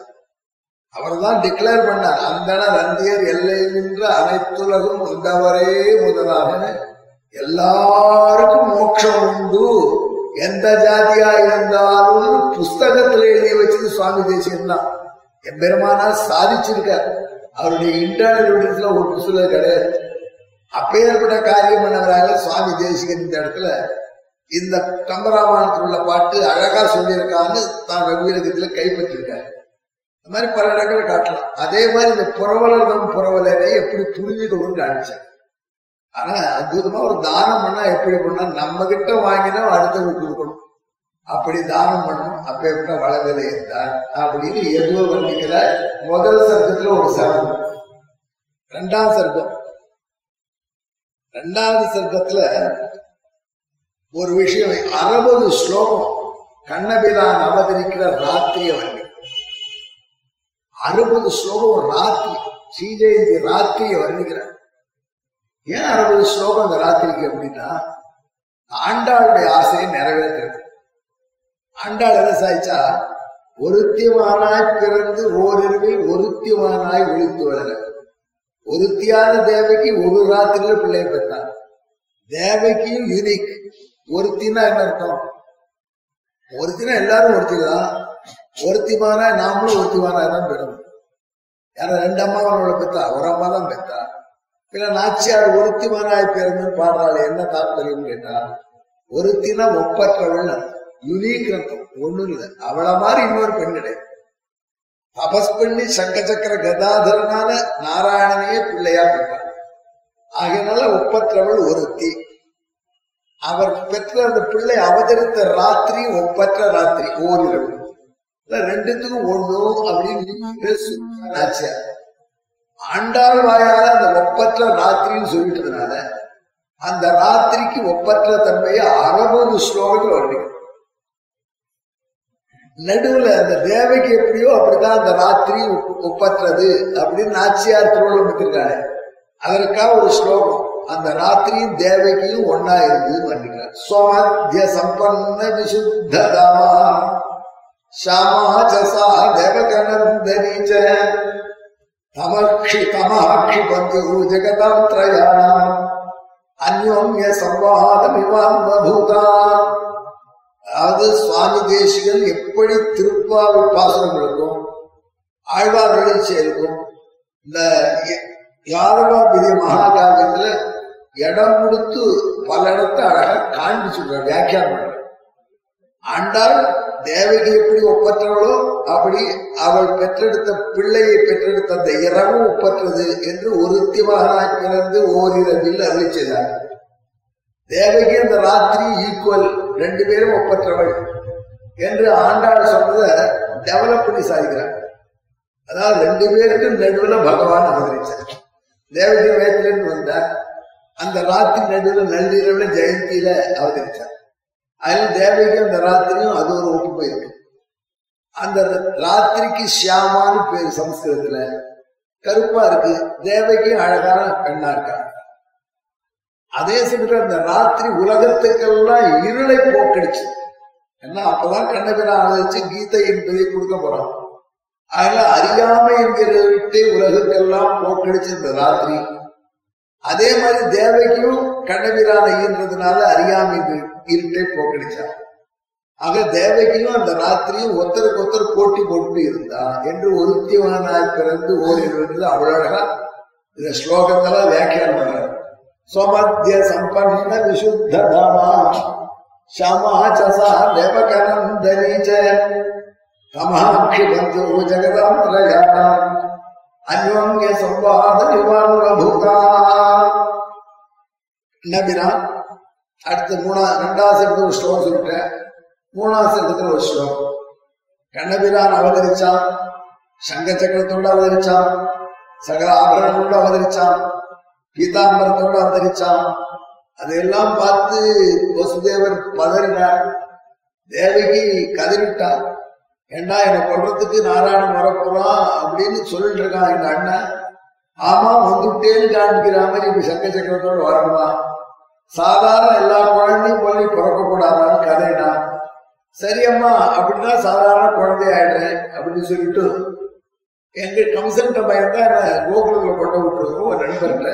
அவர் தான் டிக்ளேர் பண்ணார் அந்தன ரந்தியர் எல்லை நின்ற அனைத்துலகும் வந்தவரே முதலாக எல்லாருக்கும் மோட்சம் உண்டு. எந்த ஜாதியா இருந்தாலும் புஸ்தகத்துல எழுதி வச்சது சுவாமி தேசியம் தான் எம்பெருமானா சாதிச்சிருக்கார். அவருடைய இன்டர்னல் விடத்துல ஒரு புஸ்தகம் கிடையாது. அப்பேற்பட்ட காரியம் பண்ணவராக சுவாமி தேசிகன் இந்த இடத்துல இந்த கம்பராமாயணத்தில் உள்ள பாட்டு அழகா சொல்லியிருக்கான்னு தான் ரகுவீரகத்துல கைப்பற்றிருக்காரு. இந்த மாதிரி பல இடங்களை காட்டலாம். அதே மாதிரி இந்த புறவலர்தம் புறவலரை எப்படி புரிஞ்சுக்கணும்னு காணிச்சார் ஆனா அற்புதமா ஒரு தானம் பண்ணா எப்படி பண்ணா நம்ம கிட்ட வாங்கினா அடுத்தவங்க கொடுக்கணும். அப்படி தானம் பண்ணணும். அப்பேற்பட்ட வளவிலை இருந்தார் அப்படின்னு எதுவோ வர்ணிக்கிற முதல் சர்க்கத்துல ஒரு சர்க்கம் ரெண்டாம் சர்க்கம் ரெண்டாவது சர்க்கத்துல ஒரு விஷயம் அறுபது ஸ்லோகம் கண்ணபிரான் அவதரிக்கிற ராத்திரிய வண்டி அறுபது ஸ்லோகம் ராத்திரி ஸ்ரீஜெயந்தி ராத்திரிய வர்ணிக்கிறார் ஏன் அறுபது ஸ்லோகம் அந்த ராத்திரிக்கு அப்படின்னா ஆண்டாளுடைய ஆசையை நிறைவேற்றுறது. ஆண்டாள் என்ன சாய்ச்சா ஒருத்திவானாய் பிறந்து ஓரிரவில் ஒருத்திவானாய் ஒழித்து வளர. ஒருத்தியான தேவைக்கு ஒரு ராத்திரியில பிள்ளைய பெற்றான் தேவைக்கும் யூனிக் ஒருத்தினா என்ன அர்த்தம்? ஒருத்தினா எல்லாரும் ஒருத்திதான். ஒருத்திமானா நாமளும் ஒருத்திமானா தான் பெறணும். யார ரெண்டு அம்மாவனோட பெத்தா ஒரு அம்மா தான் பெத்தா பின்ன நாச்சியார் ஒருத்திமானாய் பிறந்து பாடுறாள் என்ன தாற்பயம் கேட்டா? ஒருத்தினா ஒப்பற்றவள் யுனிக் அர்த்தம். ஒண்ணும் இல்லை. அவளை மாதிரி இன்னொரு பெண் கிடையாது. தபஸ் பண்ணி சங்க சக்கர கதாதரனால நாராயணனையே பிள்ளையா பெற்றார். ஆகையினால ஒப்பற்றவள் ஒருத்தி. அவர் பெற்ற அந்த பிள்ளை அவதரித்த ராத்திரி ஒப்பற்ற ராத்திரி ஓரிரவு. ரெண்டுத்துக்கும் ஒண்ணு அப்படின்னு ஆச்சியார் ஆண்டாள் வாயால அந்த ஒப்பற்ற ராத்திரின்னு சொல்லிட்டதுனால அந்த ராத்திரிக்கு ஒப்பற்ற தன்மையை அறுபது ஸ்லோகத்தில் வருகிறது நடுவுல அந்த தேவைக்கு எப்படியோ அப்படித்தான் அந்த ராத்திரி ஒப்பற்றது அப்படின்னு நாச்சியார் திருவள்ளுவர் இருக்காரு அதற்காக ஒரு ஸ்லோகம். அந்த ராத்திரியும் தேவகியும் ஒன்னா இருந்தது வர்ணிக்கிறார் சோமத்திய சம்பன்ன விசுத்ததாமா சாமாச்சசா தேவகனந்தனி தமக்ஷி தமாக்ஷி பந்து ஜெகதாம் திரயாணம் அந்யோன்ய சம்வாதமிவான்வபூதா அதாவது சுவாமி தேசிகன் எப்படி திருப்பாவை பாசனங்களுக்கும் ஆழ்வார்களின் செயலுக்கும் இந்த யாரவா பெரிய மகாகாவியத்துல இடம் கொடுத்து பல இடத்த அழகா காண்பிச்சு வியாக்கியானம் பண்ற ஆண்டாள் தேவகி எப்படி ஒப்பற்றவளோ அப்படி அவள் பெற்றெடுத்த பிள்ளையை பெற்றெடுத்த அந்த இரவும் ஒப்பற்றது என்று ஒருத்தி மகனாய் பிறந்து ஓரிரவில் அருளி செய்தார். தேவகி அந்த ராத்திரி ஈக்குவல் ரெண்டு பேரும் ஒப்பற்றவள் என்று ஆண்டாள் சொன்னதை டெவலப் பண்ணி சாதிக்கிறார் அதாவது ரெண்டு பேருக்கும் நடுவில் பகவான் அவதரிச்சார். தேவதி வேத்திலிருந்து வந்தார். அந்த ராத்திரி நடுவில் நள்ளிரவுல ஜெயந்தியில அவதரிச்சார். அதில் தேவகி அந்த ராத்திரியும் அது ஒரு ஒப்பு போயிருக்கு. அந்த ராத்திரிக்கு ஷியாமான்னு பேர் சமஸ்கிருதத்துல. கருப்பா இருக்கு. தேவகி அழகான பெண்ணா இருக்கா அதே சமயத்துல அந்த ராத்திரி உலகத்துக்கெல்லாம் இருளை போக்கடிச்சு. ஏன்னா அப்பதான் கண்ணபிரா ஆதரிச்சு கீதை என்பதை கொடுக்க போறான். அதனால அறியாமை என்கிற விட்டு உலகத்துக்கெல்லாம் போக்கடிச்சு இந்த ராத்திரி. அதே மாதிரி தேவகியும் கண்ணபிரான ஈன்றதுனால அறியாமை இருட்டை போக்கடிச்சான். ஆக தேவகியும் அந்த ராத்திரியும் ஒருத்தருக்கு ஒருத்தர் போட்டி போட்டு இருந்தா என்று ஒருத்தியவனாய் பிறந்து ஓடிடுவது அவ்வளவு அழகா இந்த ஸ்லோகத்தெல்லாம் வியாக்கியானம் स्वमध्य संपन्न विशुद्ध धामा श्यामा च सा देवकनन्दनी च तमाक्षिपन्तु जगदात्रया अन्योन्य संवाद निवारणभूता நபினா அடுத்து மூணா ரெண்டாவது செட்டு ஒரு ஸ்லோகம் சொல்லிட்டேன் மூணாவது செட்டுக்கு ஒரு ஸ்லோகம் கண்ணபிரான் அவதரிச்சான் சங்க சக்கரத்தோடு அவதரிச்சான் சகல ஆபரணங்களோடு அவதரிச்சான் பீதாம்பரத்தோடு அவதரிச்சான் அதையெல்லாம் பார்த்து வசுதேவர் பதறினார். தேவகி கதறிட்டார் ஏண்டா என்னை கொள்றதுக்கு நாராயணன் வரப்போறான் அப்படின்னு சொல்லிட்டு இருக்கான் எங்க அண்ணன். ஆமா வந்துட்டேன்னு காண்பிக்கிற மாதிரி இப்ப சங்க சக்கரத்தோடு வரணுமா சாதாரண எல்லா குழந்தையும் போய் பிறக்க கூடாதான்னு கதைனா? சரி அம்மா அப்படின்னா சாதாரண குழந்தை ஆயிடுறேன் அப்படின்னு சொல்லிட்டு எங்க கம்சன்ட்ட பயந்தா என்ன கோகுலத்துல கொண்டு விட்டுருக்கோம் ஒரு நண்பர்கிட்ட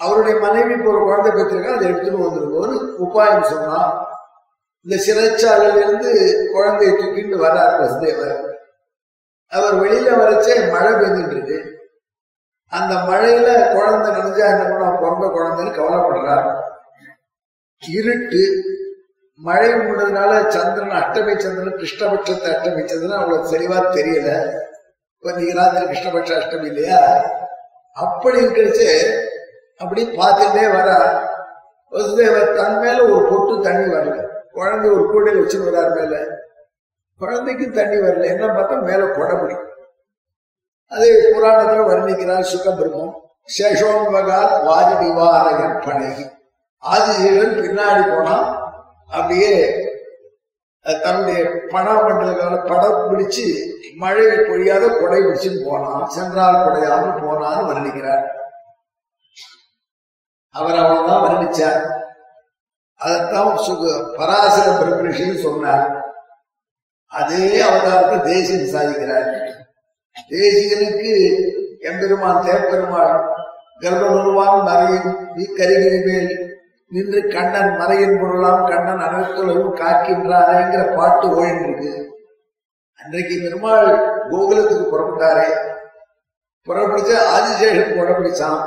அவருடைய மனைவி இப்போ ஒரு குழந்தை பெற்றிருக்கா அதை எடுத்துட்டு வந்துருவோம்னு உபாயம் சொன்னா இந்த சிறைச்சாலையில இருந்து குழந்தையை தூக்கிட்டு வர்றார் வசுதேவர். அவர் வெளியில வரைச்சே மழை பெய்துட்டு இருக்கு அந்த மழையில குழந்தை நினைஞ்சா என்ன பண்ண பிறந்த குழந்தைன்னு கவலைப்படுறார் இருட்டு மழை முன்னதுனால சந்திரன் அஷ்டமி சந்திரன் கிருஷ்ணபட்சத்தை அஷ்டமிச்சதுன்னு அவ்வளவு தெளிவா தெரியல. இப்ப நீங்க ராத்திரி கிருஷ்ணபட்ச அஷ்டமி இல்லையா? அப்படி இருக்கிறச்சு அப்படி பார்த்துட்டே வர வசுதேவர் தன் மேல ஒரு பொட்டு தண்ணி வரல. குழந்தை ஒரு கூடையில் வச்சுட்டு வர்றாரு மேல. குழந்தைக்கு தண்ணி வரல. என்ன பார்த்தா மேல குடமுடி. அது புராணத்துல வர்ணிக்கிறார் சுகபிரமம் சேஷோன்மகால் வாதி நிவாரகன் பழகி ஆதிசேகன் பின்னாடி போனா அப்படியே தன்னுடைய பணமண்டலக்கால படம் பிடிச்சு மழை பொழியாத கொடை பிடிச்சுன்னு போனான் சென்றால் கொடையாமல் போனான்னு வர்ணிக்கிறார். அவர் அவ்வளவுதான் வர்ணிச்சார் அதைத்தான் சுக பராசர பிரபரிஷின்னு சொன்னார். அதே அவதாரத்தை தேசியம் சாதிக்கிறார் தேசிகனுக்கு எம்பெருமான் தேப்பெருமாள் கர்ப்பகுருவான் மறையின் கருகிரி மேல் நின்று கண்ணன் மறையின் பொருளாம் கண்ணன் அனைத்துலகும் காக்கின்றாரேங்கிற பாட்டு ஓடிருக்கு அன்றைக்கு பெருமாள் கோகுலத்துக்கு புறப்பட்டாரே. புறப்பிடிச்ச ஆதிசேஷன் புறப்பிடிச்சான்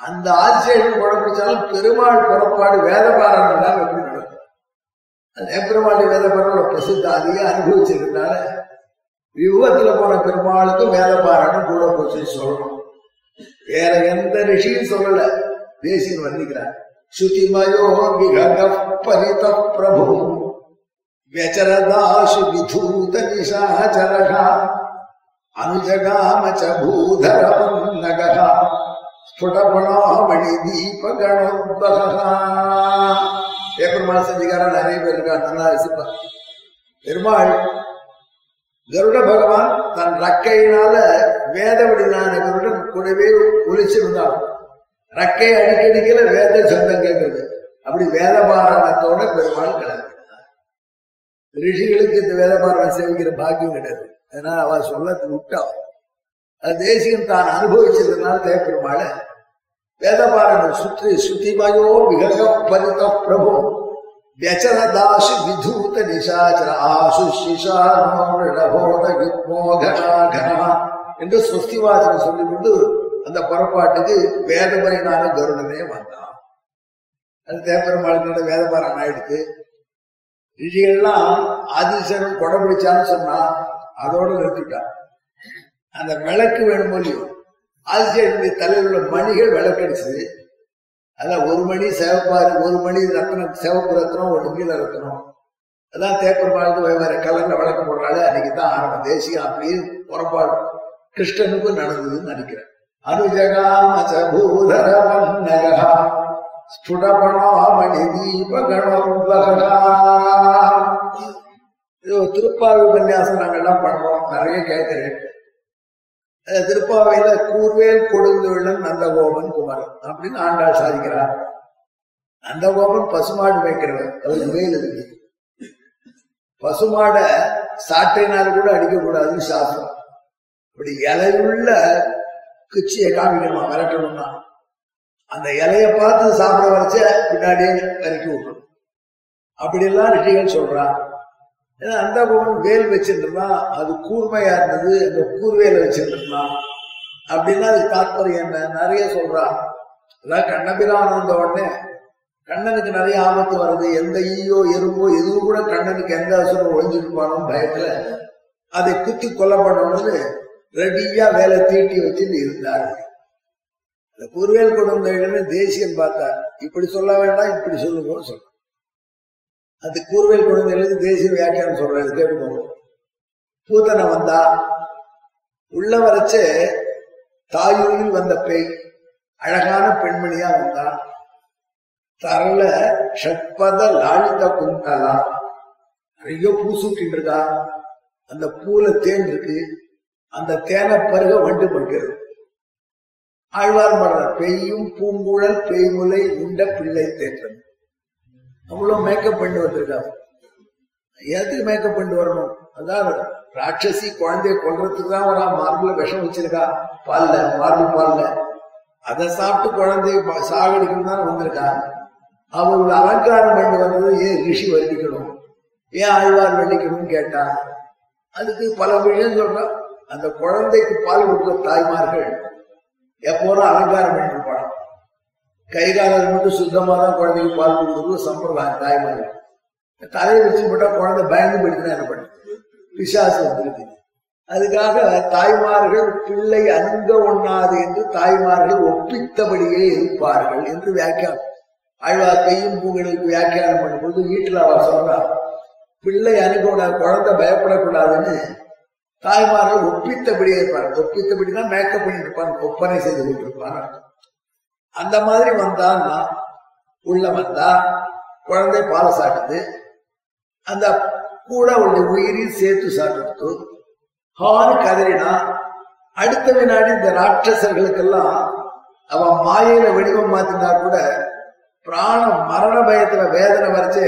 அந்த ஆதிசேஷன் புறப்பிடிச்சாலும் பெருமாள் புறப்பாடு வேதபாராயணம் தான் எப்படி நடக்கும் அது பெருமாள் வேதபாராயணம் பிரசித்த அதிக அனுபவிச்சிருக்கனால வியூகத்துல போன பெருமாளுக்கும் வேதபாராயணம் கூட போச்சுன்னு சொல்லணும் வேற எந்த ரிஷியும் சொல்லல தேசியம் வர்ணிக்கிறார் ஸ்ருதிமயோ விகக பரித பிரபு व्यचरदाशु विधूत निशाचरः अनुजगाम च भूधरपन्नगः ஸ்புடபணாமணி தீபகணோத்பகா பெருமாள் செஞ்சுக்காரன் நிறைய பேர் இருக்கா நல்லா ரசிப்பா பெருமாள் கருட பகவான் தன் ரக்கையினால வேதவடினான கருடன் கூடவே ஒலிச்சிருந்தான் ரக்கை அடிக்கடிக்கல வேத சொந்தம் கேட்கிறது. அப்படி வேதபாரணத்தோட பெருமாள் கிடையாது ரிஷிகளுக்கு இந்த வேதபாரணம் சேவிக்கிற பாக்கியம் கிடையாது. அதனால அவ சொல்ல விட்டா தேசியம் தான் அனுபவிச்சதுனால தேவப்பெருமாள வேதபாரணம் சுற்றி சுத்திமயோ விகக பரித பிரபு. வியச்சரதாசு விதூத நிசாச்சர ஆசு சிசாரோகனா என்று சுஸ்தி வாசனம் சொல்லிக்கொண்டு அந்த புறப்பாட்டுக்கு வேதபரிணான கருடனே வந்தான். அது தேப்பெருமாளுக்கு வேதபாரணம் ஆயிடுத்து இதையெல்லாம் ஆதிசனம் கொடை பிடிச்சான்னு சொன்னா அதோட நிறுத்திட்டான் அந்த விளக்கு வேணும் இல்லையோ ஆதிசேரனுடைய தலையில் உள்ள மணிகள் விளக்கடிச்சு அதான் ஒரு மணி சிவப்பாரு ஒரு மணி ரத்னம் சிவப்பு ரத்னம் ஒரு நீல ரத்னம். அதான் தேப்பெருமாளுக்கு வெவ்வேறு கலர்ல விளக்கு போடுறாரு அன்னைக்கு தான் ஆரம்ப தேசியம் அப்படின்னு புறப்பாடு கிருஷ்ணனுக்கும் நடந்ததுன்னு நினைக்கிறேன். அனுஜகாமூதரவன்னகா ஸ்புடபணாமணி தீபகணோத்வகா இது திருப்பாவை உபன்யாசம் நாங்கெல்லாம் பண்றோம் நிறைய கேட்கிறேன் திருப்பாவையில கூர்வேல் கொடுந்தொழிலன் நந்தகோபன் குமரன் அப்படின்னு ஆண்டாள் சாதிக்கிறார். நந்தகோபன் பசுமாடு வைக்கிறவன் அவருக்கு வேல் இருக்கு பசுமாடை சாட்டைனால கூட அடிக்கக்கூடாதுன்னு சாஸ்திரம். இப்படி இலையுள்ள குச்சியை காமிக்கணுமா? விரட்டணும்னா அந்த இலைய பார்த்து சாப்பிட வச்ச பின்னாடியே இறக்கி விட்டுரும். அப்படியெல்லாம் ரிஷிகள் சொல்றான் ஏன்னா அந்த பவன் வேல் வச்சிருந்தான் அது கூர்மையா இருந்தது அந்த கூர்வேல வச்சிருந்தான் அப்படின்னா அது தாற்பயம் என்ன? நிறைய சொல்றா. அதான் கண்ணபிரான் வந்த உடனே கண்ணனுக்கு நிறைய ஆபத்து வருது. எந்த ஈயோ எறும்போ எதுவும் கூட கண்ணனுக்கு எந்த அசுரம் ஒழிஞ்சிருப்பானோ பயத்துல அதை குத்தி கொல்லப்படணும்னு ரெடியா வேலை தீட்டி வச்சுட்டு இருந்தார். இந்த குருவேல் கொடுந்தேன்னு தேசியம் பார்த்தார். இப்படி சொல்ல வேண்டாம் இப்படி சொல்லுங்கன்னு சொல்ற அது கூறுவேல் குழந்தைகளுக்கு தேசிய வியாக்கியானம் சொல்றது கேட்டுக்கோங்க. பூதனை வந்தா உள்ள வரைச்சு தாயூரில் வந்த பேய் அழகான பெண்மணியா வந்தா தரல ஷட்பத லாலித குந்தலா. நிறைய பூ சூட்டிட்டு இருக்கா அந்த பூல தேன் இருக்கு. அந்த தேனை பருக வண்டு படுக்கிறது. ஆழ்வார் மன்ற பெய்யும் பூங்குழல் பெய்முலை உண்ட பிள்ளை தேற்றம். அவ்வளவு மேக்கப் பண்ணி வந்திருக்காங்க. எதுக்கு மேக்கப் பண்ணி வரணும்? அதான் ராட்சசி குழந்தைய கொள்றதுக்கு தான் ஒரு மார்புல விஷம் வச்சிருக்கா. பால்ல மார்பு பால்ல. அதை சாப்பிட்டு குழந்தைய சாகடிக்கணும் தான் வந்திருக்கா. அவள் அலங்காரம் பண்ணி வந்தது ஏன் ரிஷி வர்ணிக்கணும்? ஏன் ஆழ்வார் வர்ணிக்கணும்னு கேட்டா? அதுக்கு பல விஷயம் சொல்றான் அந்த குழந்தைக்கு பால் கொடுக்க தாய்மார்கள் எப்போதும் அலங்காரம் பண்ணி இருப்பாங்க கை மட்டும் சுத்தமா தான் குழந்தைக்கு பால் கொடுக்குறது சம்பிரதாயம் தாய்மார்கள். தலையை வச்சு போட்டா குழந்தை பயந்து போயிட்டு என்ன பண்ணு? பிசாசு வந்துருக்கு அதுக்காக தாய்மார்கள் பிள்ளை அங்க ஒண்ணாது என்று தாய்மார்கள் ஒப்பித்தபடியே இருப்பார்கள் என்று வியாக்கியானம். ஆழ்வார் கையும் பூங்களுக்கு வியாக்கியானம் பண்ணும்போது வீட்டுல அவர் சொல்றார் பிள்ளை அணுக குழந்தை பயப்படக்கூடாதுன்னு. தாய்மார்கள் ஒப்பித்தபடியே இருப்பார் ஒப்பித்தபடினா மேக்கப் பண்ணிட்டு இருப்பாங்க ஒப்பனை செய்து கொண்டிருப்பாங்க அந்த மாதிரி வந்தான்னா உள்ள வந்தா குழந்தை பாலை சாப்பிடுது அந்த கூட உள்ள உயிரையும் சேர்த்து சாப்பிட்டு ஹான்னு கதறினா அடுத்த வினாடி இந்த ராட்சசர்களுக்கெல்லாம் அவன் மாயையில வடிவம் மாத்தினா கூட பிராணம் மரண பயத்துல வேதனை வரைச்சு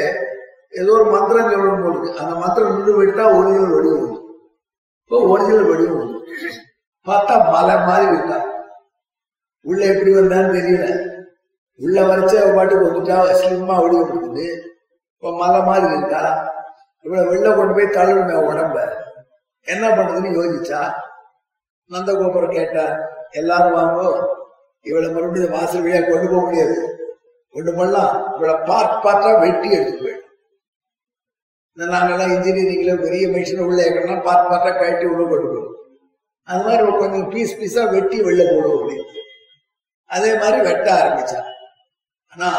ஏதோ ஒரு மந்திரம் சொல்லணும் போலுக்கு அந்த மந்திரம் நின்று விட்டா ஒரிஜினல் வடிவம் உண்டு இப்போ ஒரிஜினல் வடிவம் உண்டு பார்த்தா மலை மாதிரி இருக்கா? உள்ள எப்படி வந்தான்னு தெரியல. உள்ள வரைச்சு அவ பாட்டுக்கு வந்துட்டா ஸ்லிம்மா ஒடிவு கொடுக்குது. இப்ப மலை மாதிரி இருக்கா? இவ்வளவு வெளில கொண்டு போய் தள்ளுமே உடம்ப. என்ன பண்றதுன்னு யோசிச்சா நந்தகோபுரம் கேட்டா எல்லாரும் வாங்கோ. இவளை மறுபடியும் வாசல் வழியா கொண்டு போக முடியாது. கொண்டு போடலாம் இவளை பார்ட் பார்த்தா வெட்டி எடுத்து போயிடும். இந்த நாங்கெல்லாம் இன்ஜினியரிங்ல பெரிய மிஷின் உள்ள ஏக்கணும்னா பார்ட் பார்த்தா கழட்டி உள்ள கொண்டு போகும் அது மாதிரி கொஞ்சம் பீஸ் பீஸா வெட்டி வெளில போடுவோம் அப்படின்னு. அதே மாதிரி வெட்ட ஆரம்பிச்சா ஆனா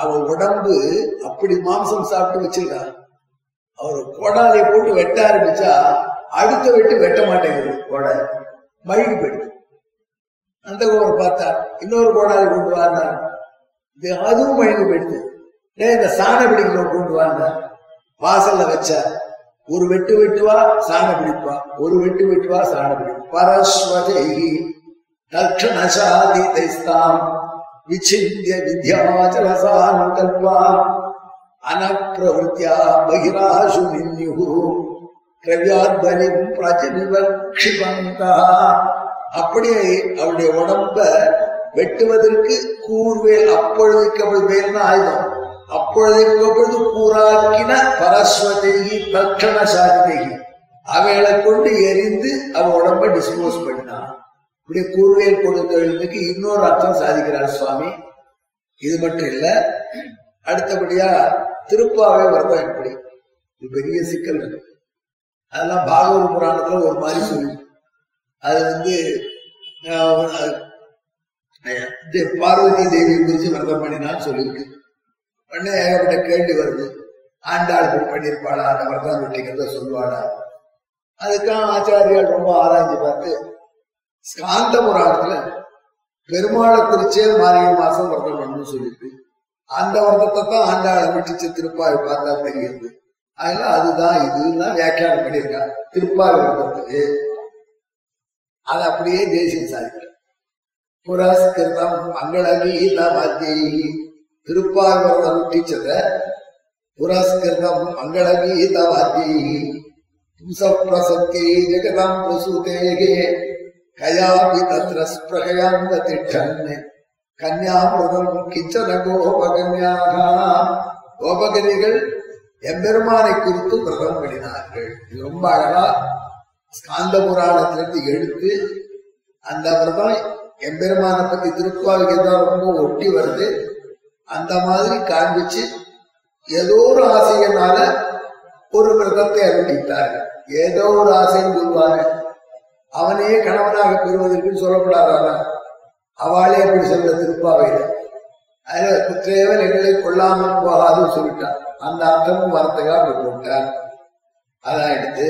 அவ உடம்பு அப்படி மாம்சம் சாப்பிட்டு வச்சிருக்கா. அவர் கோடாலியை போட்டு வெட்ட ஆரம்பிச்சா அடுத்த வெட்டு வெட்ட மாட்டேங்குது கோடை மழுகி போயிடுது. அந்த கோவர் பார்த்தா இன்னொரு கோடாலி கொண்டு வாழ்ந்தார் இது அதுவும் மழுகி போயிடுது. டேய் இந்த சாண பிடிக்கல கொண்டு வாழ்ந்தார் வாசல்ல வச்சா ஒரு வெட்டு வெட்டுவா சாண பிடிப்பா. ஒரு வெட்டு வெட்டுவா சாண பிடிப்பா. பரஸ்வதை தட்சணசாதி தைஸ்தாம் விச்சிந்திய வித்யாச்சலசானுகல்பா அனப்பிரவருத்தியா பகிராசு நின்யுகு கிரவியாத்வலிம் பிரஜனிவக்ஷிபந்தா அப்படியே அவருடைய உடம்ப வெட்டுவதற்கு கூர்வேல் அப்பொழுதுக்கு அவள் வேல்னா ஆயுதம்? அப்பொழுதுக்கு அப்பொழுது கூறாக்கின பரஸ்வதேகி தட்சணசாதிதேகி. அவைகளை கொண்டு எரிந்து அவ உடம்ப டிஸ்போஸ் பண்ணினான் இப்படி கூர்வேல் கொடுத்தவர்களுக்கு இன்னொரு அர்த்தம் சாதிக்கிறார் சுவாமி. இது மட்டும் இல்ல அடுத்தபடியா திருப்பாவை விரதம் எப்படி இது பெரிய சிக்கல் இருக்கு. அதெல்லாம் பாகவத புராணத்துல ஒரு மாதிரி சொல்லி. அது வந்து பார்வதி தேவி குறிச்சு விரதம் பண்ணினான்னு சொல்லியிருக்கு. உடனே ஏகப்பட்ட கேள்வி வருது. ஆண்டாள் இப்படி பண்ணியிருப்பாளா? அந்த விரதம் வெட்டிக்கிறத சொல்லுவாளா? அதுக்காக ஆச்சாரியால் ரொம்ப ஆராய்ச்சி பார்த்து ஸ்காந்த புராணத்துல பெருமாளை குறிச்சே மார்கழி மாசம் விரதம் பண்ணணும்னு அந்த விரதத்தை தான் ஆண்டாள் அனுஷ்டிச்சு திருப்பாவை பார்த்தா தெரியுது. அதனால அதுதான் இதுதான் வியாக்கியானம் பண்ணியிருக்கா. திருப்பாவை விரதத்துக்கு அது அப்படியே தேசியம் சாதிக்கிறார் புரஸ்கிருதம் மங்களகீத வாத்தியை. திருப்பார்வதம் டீச்சத புரஸ்கிருதம் மங்களகீத வாத்தியை. பும்சப்பிரசங்கே ஜெகதாம் பிரசூதேகே கயாபி தத்ர ஸ்பிரகயாந்த திட்டன் கன்யாமிருதம் கிச்சன கோபகன்யாக கோபகரிகள் எம்பெருமானை குறித்து விரதம் பண்ணினார்கள் இது ரொம்ப அழகா ஸ்காந்த புராணத்திலிருந்து எடுத்து அந்த விரதம் எம்பெருமானை பத்தி திருப்பாவுக்கு ரொம்ப ஒட்டி வருது அந்த மாதிரி காண்பிச்சு ஏதோ ஒரு ஆசையினால ஒரு விரதத்தை அனுப்பித்தார்கள் ஏதோ ஒரு ஆசைன்னு சொல்வாங்க அவனையே கணவனாக பெறுவதற்கு சொல்லப்படாதானா அவளே இப்படி சொல்ற திருப்பாவையில அதுல குற்றேவன் எங்களை கொள்ளாமல் போகாதுன்னு சொல்லிட்டான். அந்த அர்த்தமும் வார்த்தைகளாக அப்படி போட்டார் அதான் எடுத்து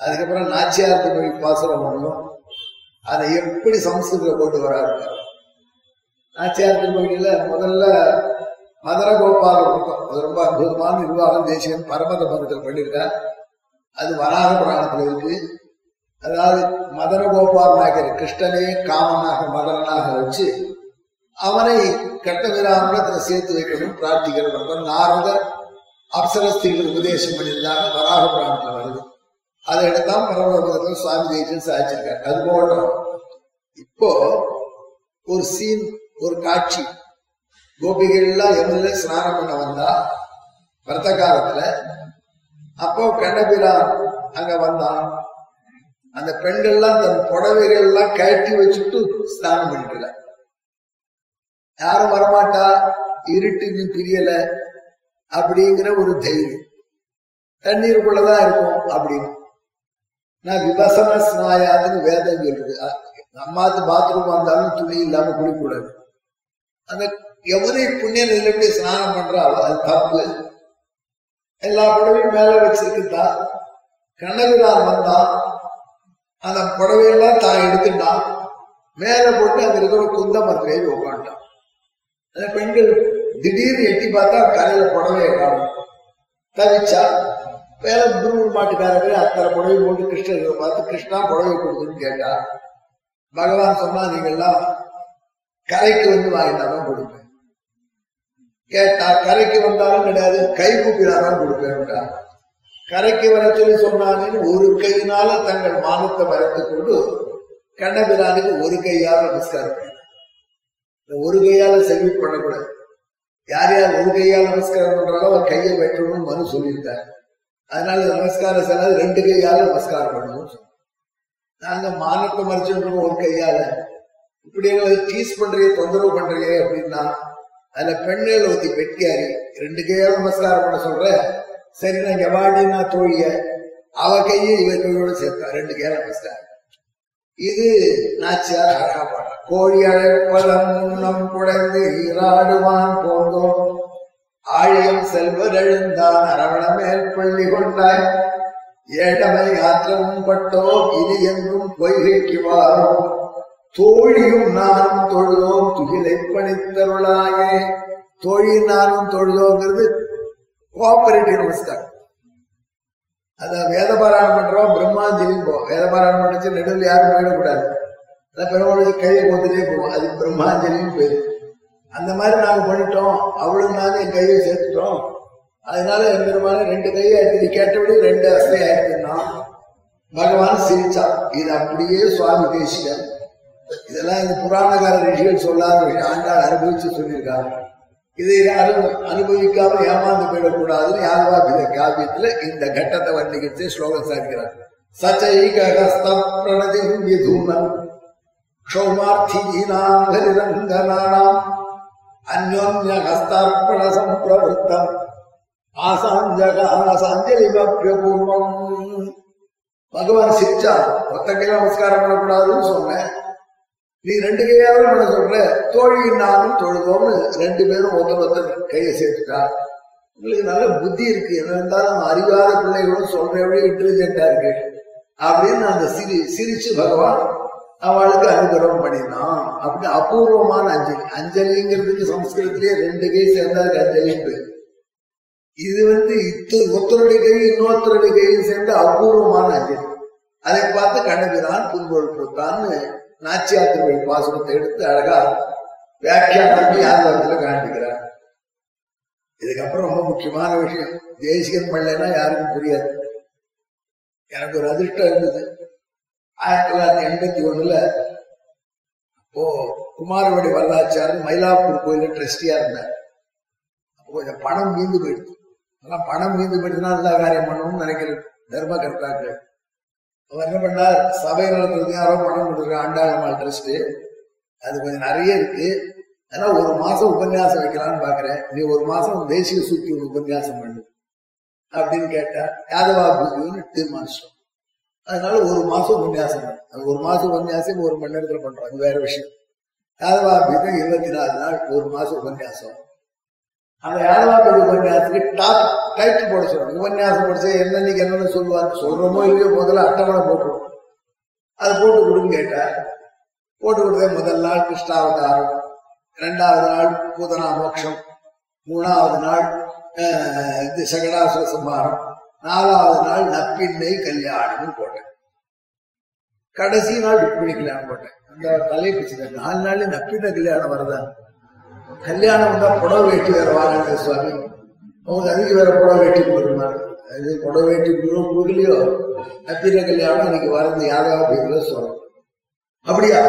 அதுக்கப்புறம் நாச்சியார் மொழி பாசுரம் பண்ணும். அதை எப்படி சம்ஸ்கிருத கொண்டு வராரு? நாச்சியார் திருமொழியில முதல்ல மதுர கோபாலம் இருக்கும் அது ரொம்ப அற்புதமான நிர்வாகம் தேசியம் பரமத பந்தத்தில் பண்ணியிருக்கார். அது வராக புராணத்தில் இருக்கு. அதாவது மதன கோபால் நாயகர் கிருஷ்ணனே காமனாக மதனாக வச்சு அவனை கட்டவிராமத்தில் சேர்த்து வைக்கணும் பிரார்த்திக்கிறவர் நாரத அப்சரஸ்திகள் உபதேசம் பண்ணியிருந்தாங்க வராக புராணத்தில் வருது. அதை எடுத்தான் பரமபுரத்தில் சுவாமி தேசியம் சாதிச்சிருக்காரு. அது போல இப்போ ஒரு சீன் ஒரு காட்சி. கோபிகள் எல்லாம் எம்எல்ஏ ஸ்நானம் பண்ண வந்தா பரத காலத்துல அப்போ கண்ணபிரான் அங்க வந்தான். அந்த பெண்கள்லாம் தன் புடவைகள் எல்லாம் கட்டி வச்சுட்டு ஸ்நானம் பண்ணிக்கல யாரும் வரமாட்டா? இருட்டு நீ பிரியல அப்படிங்கிற ஒரு தைரியம். தண்ணீருக்குள்ளதான் இருக்கும் அப்படின்னு. நான் விபசன ஸ்நாயாதுன்னு வேதம் சொல்றது நம்மாத்து பாத்ரூம் வந்தாலும் துணி இல்லாம குளிக்கூடாது அந்த எவரே புண்ணிய நிலைப்படி ஸ்நானம் பண்றாளோ அது தப்பு. எல்லா புடவையும் மேல வச்சிருக்குதா? கண்ணபிரான் வந்தான் அந்த புடவையெல்லாம் தான் எடுத்துட்டான் மேலே போட்டு அந்த இருக்கிற குந்த மத்திரையை உட்காந்துட்டான் அந்த பெண்கள் திடீர்னு எட்டி பார்த்தா கரையில புடவையை காணும். தவிச்சா வேற குரு மாட்டுக்காரர்கள் அத்தனை புடவை போட்டு கிருஷ்ணரை பார்த்து கிருஷ்ணா புடவை கொடுக்குன்னு கேட்டா பகவான் சொன்னா நீங்கெல்லாம் கரைக்கு வந்து வாங்கினாதான் கொடுப்பேன். கேட்டா கரைக்கு வந்தாலும் கிடையாது கை கூப்பிடாதான் கொடுப்பேன் கரைக்கு வர சொல்லி சொன்னாங்கன்னு ஒரு கையினால தங்கள் மானத்தை வரைத்துக் கொண்டு கண்ணபிரானுக்கு ஒரு கையால் நமஸ்காரம் பண்ண ஒரு கையால செல்வி பண்ணக்கூடாது. யார் யார் ஒரு கையால் நமஸ்காரம் பண்றாலும் அவர் கையை வெட்டணும்னு மனு சொல்லியிருந்தார். அதனால நமஸ்காரம் சொன்னது ரெண்டு கையால நமஸ்காரம் பண்ணணும் நாங்க மானத்தை மறைச்சிருக்கோம் ஒரு கையால. இப்படி எங்களை டீஸ் பண்றீங்க தொந்தரவு பண்றீங்க அப்படின்னா அதுல பெண்கள் ஒத்தி வெட்டியாரி ரெண்டு கையால நமஸ்காரம் பண்ண சொல்ற சரி நான் எவாடினா தோழிய அவ கையை இவ கையோட சேர்த்தா ரெண்டு கையால நமஸ்காரம் இது நாச்சியார் அழகா பாடுற கோழி அழைப்பதம் முன்னம் குடைந்து ஈராடுவான் போந்தோம் ஆழியம் செல்வர் எழுந்தான் அரவண மேல் பள்ளி கொண்டாய். ஏழமை ஆற்றமும் பட்டோ இது என்றும் பொய்கைக்கு வாரோம். தோழியும் நானும் தொழுதோம் துகிலை பணித்தருளாயே. தோழி நானும் தொழுதோங்கிறது கோஆபரேட்டிவ் நமஸ்காரம் அத பாராயணம் பண்றோம் பிரம்மாஞ்சலி போ வேதபாராயணம் பண்ணிச்சு நடுவில் யாரும் போயிடக்கூடாது. அதான் பெருமாளுக்கு கையை கொண்டுட்டே போவோம். அது பிரம்மாஞ்சலின்னு பேரு. அந்த மாதிரி நாங்கள் பண்ணிட்டோம். அவளும் நானும் என் கையை சேர்த்துட்டோம். அதனால என் பெருமான ரெண்டு கையை எடுத்து கேட்டபடி ரெண்டு அசை ஆயிடுச்சுன்னா பகவான் சிரிச்சான் இது அப்படியே சுவாமி தேசியம் இதெல்லாம் இந்த புராணகார ரிஷிகள் சொல்லாத விஷயம். ஆண்டாள் அனுபவிச்சு சொல்லியிருக்காங்க. இதை யாரும் அனுபவிக்காம ஏமாந்து போயிடக்கூடாதுன்னு யாதவா காவியத்துல இந்த கட்டத்தை வர்ணிக்கிட்டு ஸ்லோகம் சாதிக்கிறார். சச்சைகஸ்தம் பிரணதி விதூனம் க்ஷௌமார்த்தீனாம் ஹரிரங்கனானாம் அந்யோன்ய சம்பிரவருத்தம். ஆசாஞ்சகாசாஞ்சலிபூர்வம் பகவான் சிரிச்சா ஒத்த நமஸ்காரம் பண்ணக்கூடாதுன்னு சொன்னேன். நீ ரெண்டு கையாலும் பண்ண சொல்ற. தோழி நானும் தொழுதோம்னு ரெண்டு பேரும் ஒருத்தர் ஒருத்தர் கையை சேர்த்துட்டா. உங்களுக்கு நல்ல புத்தி இருக்கு. என்ன இருந்தாலும் அறிவாத பிள்ளைகளும் சொல்றவழி இன்டெலிஜென்டா இருக்கு. அப்படின்னு அந்த சிரி சிரிச்சு பகவான் அவளுக்கு அனுகிரகம் பண்ணினான். அப்படி அபூர்வமான அஞ்சலி. அஞ்சலிங்கிறதுக்கு சம்ஸ்கிருதத்திலேயே ரெண்டு கை சேர்ந்தாரு அஞ்சலி இது வந்து இத்து ஒருத்தருடைய கை இன்னொருத்தருடைய கையும் சேர்ந்து அபூர்வமான அஞ்சலி. அதை பார்த்து கண்ணபிரான் புன்பொருள் கொடுத்தான்னு நாச்சியாத்திரை பாசனத்தை பாசுரத்தை எடுத்து அழகா வியாக்கியானம் பண்ணி யாதவத்துல காண்பிக்கிறார். இதுக்கப்புறம் ரொம்ப முக்கியமான விஷயம் தேசியம் பண்ணலைன்னா யாருக்கும் புரியாது. எனக்கு ஒரு அதிர்ஷ்டம் இருந்தது. ஆயிரத்தி தொள்ளாயிரத்தி எண்பத்தி ஒண்ணுல அப்போ குமாரவடி வரலாச்சார் மயிலாப்பூர் கோயில ட்ரஸ்டியா இருந்தார். அப்போ கொஞ்சம் பணம் மீந்து போயிடுது ஆனால் பணம் மீந்து போயிடுச்சுன்னா நல்ல காரியம் பண்ணணும்னு நினைக்கிறது. தர்ம கர்த்தாக்கள் அவர் என்ன பண்ணார்? சபை நடத்துறது யாரோ பணம் கொடுக்குற ஆண்டாளம்மாள் ட்ரஸ்ட் அது கொஞ்சம் நிறைய இருக்கு. அதனால ஒரு மாசம் உபன்யாசம் வைக்கலாம்னு பாக்குறேன். நீ ஒரு மாசம் தேசிய சுத்தி ஒரு உபன்யாசம் பண்ணு. அப்படின்னு கேட்டா யாதவா பூஜைன்னு தீர்மானிச்சோம் அதனால ஒரு மாசம் உபன்யாசம் பண்ணு. ஒரு மாசம் உபன்யாசம் ஒரு மணி நேரத்தில் பண்றோம். அது வேற விஷயம். யாதவா பூஜை இருபத்தி நாலு நாள் ஒரு மாசம் உபன்யாசம். அந்த யாதவா உபன்யாசத்துக்கு டாப் டைட்டில் போட சொல்றோம் உபன்யாசம் படிச்சு என்னன்னைக்கு என்னன்னு சொல்லுவாங்க சொல்றோமோ இல்லையோ முதல்ல அட்டவணை போட்டுருவோம் அதை போட்டு கொடுன்னு கேட்டா போட்டு கொடுத்தே முதல் நாள் கிருஷ்ணாவதாரம் ரெண்டாவது நாள் பூதனா மோட்சம். மூணாவது நாள் இது சகடாசுர சம்ஹாரம். நாலாவது நாள் நப்பின்மை கல்யாணம்னு போட்டேன். கடைசி நாள் ருக்மிணி கல்யாணம் போட்டேன். அந்த தலைப்பு நாலு நாள் நப்பின்மை கல்யாணம் வரதான் கல்யாணம் தான் புடவை வேட்டி வேற வாங்க சுவாமி. அவங்க அதுக்கு வேற புடவை வேட்டி கொடுக்குறாரு அது புடவை வேட்டி கொடுக்குறோம் கொடுக்கலையோ நப்பின்னை கல்யாணம் இன்னைக்கு வரது யாராவது பேர்ல சொல்லணும். அப்படியா?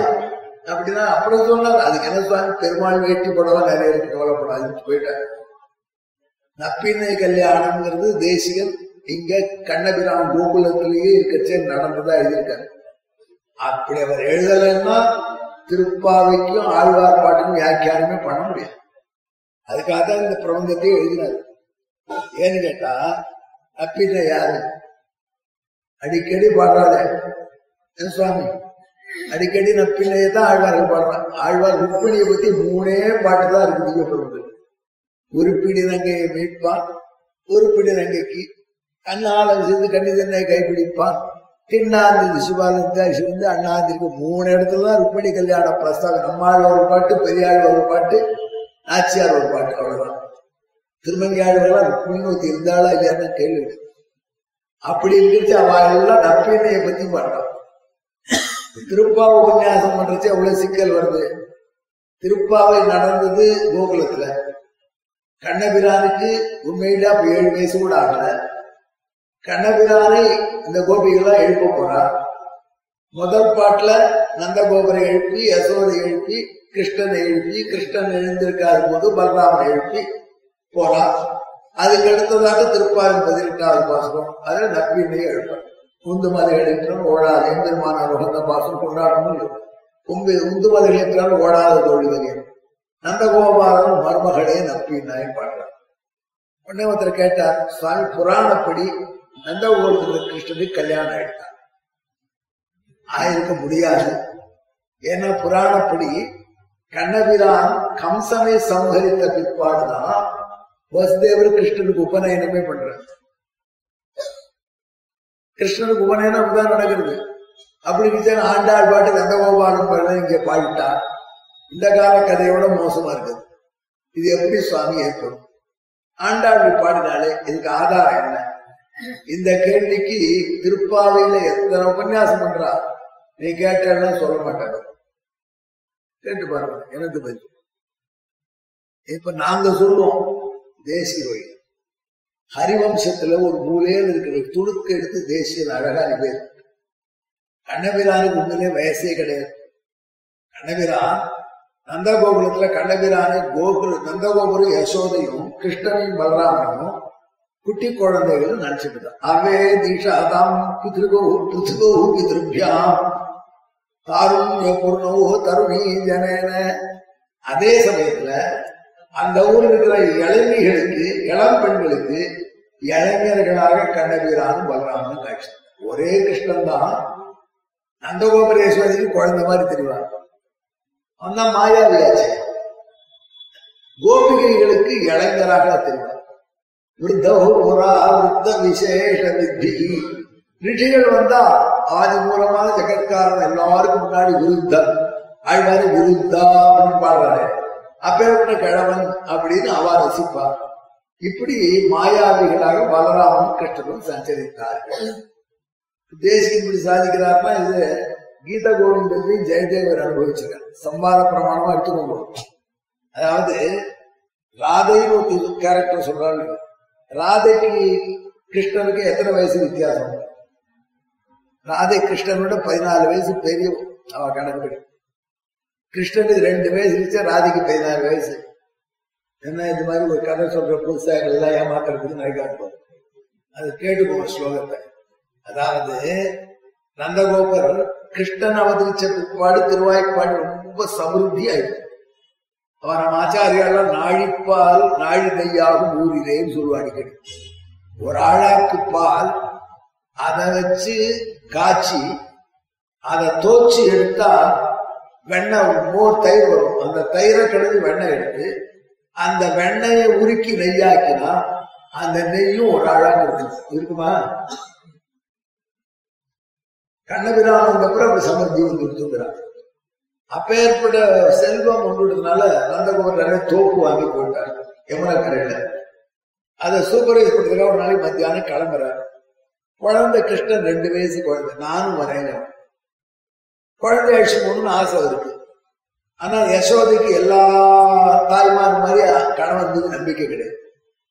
அப்படின்னா அப்புறம் சொன்னார் அதுக்கு என்ன சுவாமி? பெருமாள் வேட்டி புடவை நிறைய இருக்கு கவலைப்படாது போயிட்டார் நப்பின்னை கல்யாணம்ங்கிறது தேசிகன் இங்க கண்ணபிரான் கோகுலத்திலேயே இருக்கச்சே நடந்ததா எழுதியிருக்காரு அப்படி அவர் எழுதலைன்னா திருப்பாவைக்கும் ஆழ்வார் பாட்டுக்கும் வியாக்கியானமே பண்ண முடியாது. அதுக்காக தான் இந்த பிரபந்தத்தை எழுதினார். ஏன்னு கேட்டா நப்பின்னை யாரு? அடிக்கடி பாடுறாரு என் சுவாமி? அடிக்கடி நப்பின்னையை தான் ஆழ்வார்கள் பாடுறான் ஆழ்வார் ருக்மிணியை பத்தி மூணே பாட்டு தான் இருக்கு திவ்ய பிரபந்தம் உருப்பிடி நங்கையை மீட்பான் உருப்பிடி நங்கைக்கு கண்ணாளம் கண்ணி கண்ணிதனை கைப்பிடிப்பான் திண்ணாந்தி சிவாலந்தாசி சிவந்து அண்ணாந்திருக்கு மூணு இடத்துல தான் ருக்மிணி கல்யாண பிரஸ்தாபம் நம்மாள் ஒரு பாட்டு பெரியாள் ஒரு பாட்டு நாச்சியார் ஒரு பாட்டு அவ்வளவுதான். திருமங்கியாழ்வெல்லாம் ருக்மிணி ஒருத்தி இருந்தாளா இல்லையான்னு கேள்வி அப்படி இருந்துச்சு அவ எல்லாம் நப்பினையை பத்தி பாடுறான் திருப்பாவை உபன்யாசம் பண்றச்சு அவ்வளவு சிக்கல் வருது. திருப்பாவை நடந்தது கோகுலத்துல. கண்ணபிரானுக்கு உண்மையில அப்ப ஏழு வயசு கூட ஆகல. கண்ணபிரானை இந்த கோபிகளா எழுப்ப போறார். முதல் பாட்டுல நந்தகோபரை எழுப்பி யசோதை எழுப்பி கிருஷ்ணனை எழுப்பி கிருஷ்ணன் எழுந்திருக்காத போது பலராமன் எழுப்பி போறார் அதுக்கு அடுத்ததாக திருப்பாவின் பதினெட்டாவது பாசனம் அதுல நப்பின்னையை எழுப்பார் உந்து மதைகளேற்றம் ஓடாது எம்பெருமானார் உகந்த பாசம் கொண்டாடணும் உம்பு உந்து மதைகளேற்றால் ஓடாத தோழிகளே நந்தகோபாலன் மருமகளே நப்பின்னாய் பாடுறார். உடனே ஒருத்தர் கேட்டார் சுவாமி புராணப்படி நந்தகோபுரத்தில் கிருஷ்ணனுக்கு கல்யாணம் ஆயிட்டார் ஆயிருக்க முடியாது. ஏன்னா புராணப்படி கண்ணபிரான் கம்சனை சம்ஹரித்த பிற்பாடுதான் வசுதேவர் கிருஷ்ணனுக்கு உபநயனமே பண்றாரு. கிருஷ்ணனுக்கு உபநயனம் அப்படிதான் நடக்கிறது. அப்படி இருந்துச்சு ஆண்டாள் பாட்டு நந்தகோபாலம் பாடல இங்க பாடிட்டார் இந்த கால கதையோட மோசமா இருக்குது. இது எப்படி சுவாமி ஏற்படும்? ஆண்டாள் பாடினாலே இதுக்கு ஆதாரம் என்ன? இந்த கேள்விக்கு திருப்பாவையில எத்தனை உபன்யாசம் பண்றா? நீ கேட்டா சொல்ல மாட்டாங்க கேட்டு பாருங்க எனக்கு பதில். இப்ப நாங்க சொல்லுவோம் தேசிய வழி ஹரிவம்சத்துல ஒரு மூலையில் இருக்கிற துடுக்க எடுத்து தேசிய அழகா பேர். கண்ணபிரானுக்கு உண்மையிலே வயசே கிடையாது. கண்ணபிரான் நந்தகோபுரத்துல கண்ணபிரானை கோகுல நந்தகோபுரம் யசோதையும் கிருஷ்ணனையும் பலராமனும் குட்டி குழந்தைகள் நினைச்சுக்கிட்டான் அவே தீஷாதாம் பிதிருகோ பித்ருகோ பிதிருபியாம் தாருண்ய பூர்ணோ தருணி ஜனேன அதே சமயத்துல அந்த ஊரில் இருக்கிற இளைஞர்களுக்கு இளம் பெண்களுக்கு இளைஞர்களாக கண்ணபீரானும் பலராமனும் காட்சி ஒரே கிருஷ்ணன் தான் நந்தகோபுரேஸ்வரிக்கு குழந்தை மாதிரி தெரிவார் அந்த மாயாவியாச்சு கோபிகைகளுக்கு இளைஞராக தெரிவார் விருத்தோரா விருத்த விசேஷ வித்தி ரிஷிகள் வந்தா ஆதி மூலமான ஜெகத்காரன் எல்லாருக்கும் முன்னாடி விருத்தன். ஆழ்வாரு விருத்தா அப்படின்னு பாடுறாரு. அப்பேற்பட்ட கிழவன் அப்படின்னு அவ ரசிப்பார். இப்படி மாயாவிகளாக பலராமன் கிருஷ்ணனும் சஞ்சரித்தார்கள். தேசியம் இப்படி சாதிக்கிறாருன்னா இது கீத கோவிந்தத்தையும் ஜெயதேவர் அனுபவிச்சிருக்கார். சம்பாத பிரமாணமா எடுத்துக்கோங்க. அதாவது ராதைன்னு ஒரு கேரக்டர் சொல்றாங்க. ராதைக்கு கிருஷ்ணனுக்கு எத்தனை வயசு வித்தியாசம்? ராதை கிருஷ்ணனோட பதினாலு வயசு பெரிய அவ கணக்கு கிருஷ்ணனுக்கு ரெண்டு வயசு இருந்துச்சா ராதைக்கு பதினாறு வயசு. என்ன இது மாதிரி ஒரு கதை சொல்ற புதுசா எல்லாம் ஏமாத்துறதுக்கு நினைக்காம அது கேட்டுக்கோ ஸ்லோகத்தை. அதாவது நந்தகோபர் கிருஷ்ணன் அவதரிச்ச பிற்பாடு திருவாய்ப்பாடு ரொம்ப சமிருத்தி ஆயிடுச்சு அவன் நம்ம ஆச்சாரியால நாழிப்பால் நாழி ஊரிலேன்னு சொல்லுவாங்க அடிக்கடி ஒரு ஆழாக்கு பால் அதை வச்சு காய்ச்சி அதை தோச்சி எடுத்தா வெண்ணெய் மோர் தயிர் வரும். அந்த தயிரை கடைஞ்சி வெண்ணெய் எடுத்து அந்த வெண்ணெயை உருக்கி நெய்யாக்கினா அந்த நெய்யும் ஒரு அழகாக இருக்கு இருக்குமா? கண்ணபிராமன் அப்புறம் அப்படி சமர்த்தி வந்து அப்பேற்பட்ட செல்வம் ஒன்றுனால நந்தகுமார் நிறைய தோப்பு வாங்கி போயிட்டார் யமுனா கரையில அதை சூப்பர்வைஸ் பண்ணுறதுக்காக ஒரு நாளைக்கு மத்தியானம் கிளம்புறாரு. குழந்தை கிருஷ்ணன் ரெண்டு வயசு குழந்தை நானும் வரேங்க குழந்தை அழிச்சு போகணும்னு ஆசை இருக்கு ஆனா யசோதைக்கு எல்லா தாய்மார் மாதிரி கணவன் மீது நம்பிக்கை கிடையாது.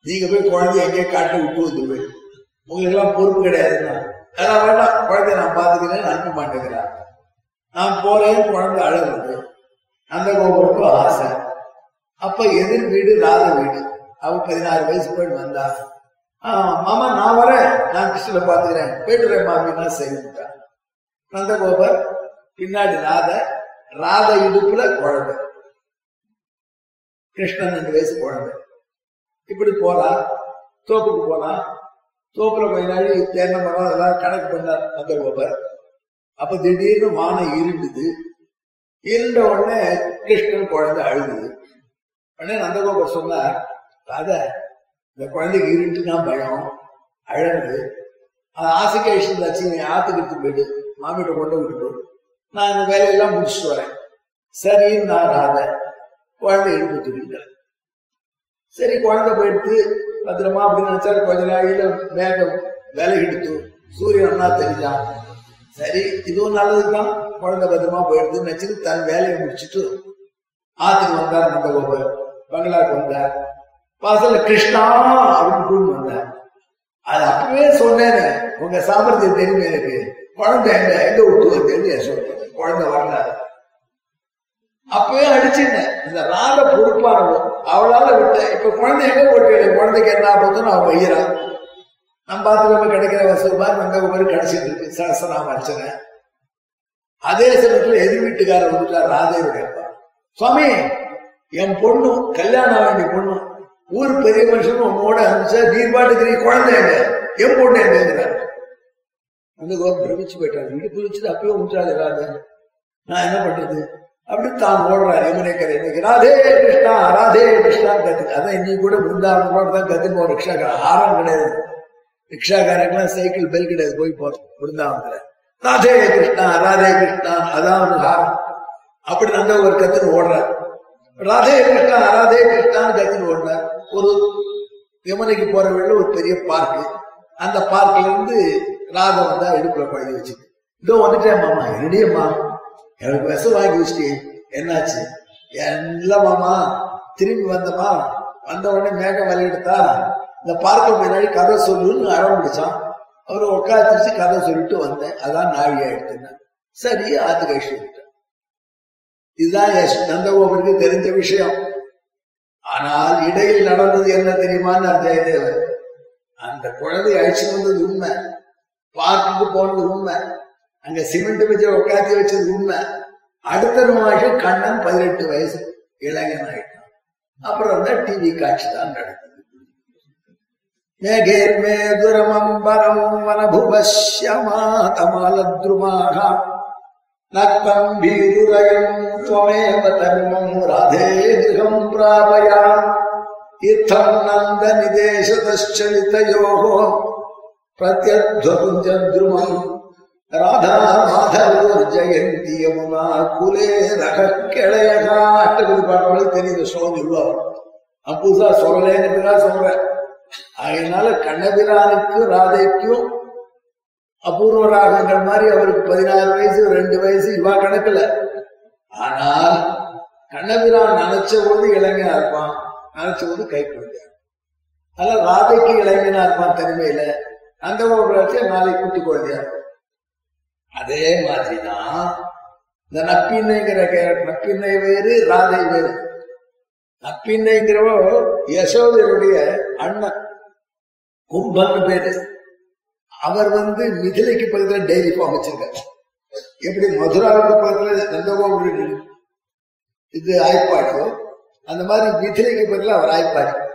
நீங்க போய் குழந்தைய எங்கேயே காட்டி விட்டு வந்துருவேன் உங்களுக்கு எல்லாம் பொறுப்பு கிடையாதுன்னா. அதெல்லாம் வேண்டாம் குழந்தைய நான் பாத்துக்கிறேன் அனுப்ப மாட்டேங்கிறான் நான் போறேன் குழந்தை அழகுது. அந்த கோபுரத்துக்கு ஆசை. அப்ப எதிர் வீடு ராத வீடு. அவ பதினாறு வயசு போயிட்டு வந்தா. மாமா நான் வரேன். நான் கிருஷ்ணனை பாத்துக்கிறேன். போயிட்டுறேன் மாமின்னா செய்துட்டான் நந்தகோபர் பின்னாடி ராத ராத இடுப்புல குழந்தை கிருஷ்ணன் ரெண்டு வயசு குழந்தை இப்படி போறா. தோப்புக்கு போனா. தோப்புல கொஞ்ச நாள் தேர்ந்த மரம் அதெல்லாம் கணக்கு பண்ணார் நந்தகோபர். அப்ப திடீர்னு வானம் இருண்டுது இருண்ட உடனே கிருஷ்ணன் குழந்தை அழுகுது. உடனே நந்தகோபர் சொன்னார் ராதா இந்த குழந்தைக்கு இருட்டுனா பயம் அழகு. அது ஆசைக்கு அழிச்சிருந்தாச்சு நீ ஆத்துக்கிட்டு போயிடு. மாமியிட்ட கொண்டு விட்டுட்டு நான் இந்த வேலையெல்லாம் முடிச்சுட்டு வரேன். சரின்னு நான் ராதை. குழந்தை எடுத்து தூக்கிட்டேன் சரி குழந்தை போயிட்டு பத்திரமா அப்படின்னு நினைச்சா கொஞ்ச நாளையில மேகம் விலகிடுத்து. சூரியன் அண்ணா தெரிஞ்சான். சரி இதுவும் நல்லதுதான். குழந்தை பத்திரமா போயிடுதுன்னு நினைச்சிட்டு தன் வேலையை முடிச்சுட்டு ஆத்துக்கு வந்தார் நந்தகோபர் பங்களாக்கு வந்தார். வாசல்ல கிருஷ்ணா அப்படின்னு கூண்டு வந்தார். அது அப்பவே சொன்னேன்னு உங்க சாமர்த்தியம் தெரியுமே எனக்கு. குழந்தை எங்க எங்க விட்டு வந்தேன்னு சொல்றேன் குழந்தை வரலாறு. அப்பவே அடிச்சிருந்தேன். இந்த ராத பொறுப்பானவன். அவளால விட்டேன். இப்ப குழந்தை எங்க போட்டு குழந்தைக்கு என்ன ஆபத்துன்னு அவன் வையிறான். நம்ம பாத்துக்கிற கிடைக்கிற வசூல் மாதிரி நந்த மாதிரி கிடைச்சிட்டு இருக்கு சகசநாம அர்ச்சனை. அதே சமயத்துல எதிர் வீட்டுக்காரர் வந்துட்டார் ராதேவுடைய அப்பா. சுவாமி என் பொண்ணு கல்யாணம் வேண்டிய பொண்ணு ஊர் பெரிய மனுஷனும் உன்னோட அனுப்பிச்சா நீர் பாட்டுக்கு குழந்தை எங்க என் பொண்ணு எங்கிறார் அந்த கோபம் பிரமிச்சு போயிட்டாரு. வீடு புதிச்சுட்டு அப்பயே உண்டாது ராதே. நான் என்ன பண்றது? அப்படி தான் ஓடுறாரு யமுனை கரை இன்னைக்கு ராதே கிருஷ்ணா ராதே கிருஷ்ணா கத்து அதான் இன்னைக்கு கூட பிருந்தாவனம் கூட தான் கத்துன்னு ஒரு ரிக்ஷா ஆரம் கிடையாது. ரிக்ஷாக்காரங்கெல்லாம் சைக்கிள் பெல் கிடையாது போய் போறோம் விருந்தாவனத்துல ராதே கிருஷ்ணா ராதே கிருஷ்ணா அதான் ஹாரம் அப்படி நல்ல ஒரு கத்துன்னு ஓடுறார். ராதே கிருஷ்ணா ராதே கிருஷ்ணான்னு கத்துன்னு ஓடுறார். ஒரு யமுனைக்கு போற வழியில ஒரு பெரிய பார்க்கு அந்த பார்க்ல இருந்து ராதா வந்தா இடுப்புல குழந்தை வச்சு இதோ வந்துட்டேன் மாமா என்னடியம்மா எனக்கு விச வாங்கி வச்சுட்டு என்னாச்சு? இல்ல மாமா திரும்பி வந்தமா? வந்த உடனே மேகம் விளையாடுத்தா? இந்த பார்க்க முன்னாடி கதை சொல்லுன்னு அடம் பிடிச்சான் உட்காந்துச்சு கதை சொல்லிட்டு வந்தேன். அதான் நாழியா ஆயிடுத்துன்னு சரி ஆத்து கழிச்சு விட்டேன் இதுதான் யஷ்- தெரிஞ்ச விஷயம். ஆனால் இடையில் நடந்தது என்ன தெரியுமான்னு ஜெயதேவன்? அந்த குழந்தை அழிச்சு வந்தது உண்மை. பார்க்குக்கு போனது உண்மை. அங்க சிமெண்ட் வச்சு உட்காத்தி வச்சது உண்மை. அடுத்த நிமிஷம் கண்ணன் பதினெட்டு வயசு இளைஞன் ஆயிட்டான் அப்புறம் தான் டிவி காட்சி தான் நடக்குது. மேகேர்மேதுரமம்பரம் வனபுவஷ்யமாதமாலத்ருமாக நக்தம் வீருரயம் त्वमेव தர்மம் ராதே கிரகம் பிராபயா இத்தம் நந்த நிதேசதச்சலிதயோः பிரத்யத்வகுஞ்சத்ருமம் ராதா மாதவோர்ஜயந்தி யமுனா குலே ரக கிளையகா அஷ்டபதி பாடங்களுக்கு தெரியுது ஸ்லோகம் சொல்லுவாங்க நான் புதுசா சொல்லலேன்னு சொல்றேன் அதனால கண்ணபிரானுக்கும் ராதைக்கும் அபூர்வ ராகங்கள் மாதிரி அவருக்கு பதினாறு வயசு ரெண்டு வயசு இவா கணக்குல. ஆனால் கண்ணபிரான் நினைச்ச போது இளைஞனா இருப்பான் நினைச்ச போது கை குழந்தையா அதனால ராதைக்கு இளைஞனா இருப்பான் தனிமையில. அந்த ஒரு நாளை குட்டி குழந்தையா அதே மாதிரிதான் இந்த நப்பின்னைங்கிற கேரக்டர் நப்பின்னை வேறு ராதை வேறு. நப்பின்னைங்கிறவோ யசோதருடைய அண்ணன். கும்பன் பேரு. அவர் வந்து மிதிலைக்கு பக்கத்துல டெய்லி ஃபார்ம் வச்சிருக்காரு. எப்படி மதுராவுக்கு பக்கத்துல நந்தகோபுரி இது ஆய்ப்பாடியோ அந்த மாதிரி மிதிலைக்கு பக்கத்துல அவர் ஆய்ப்பாடு.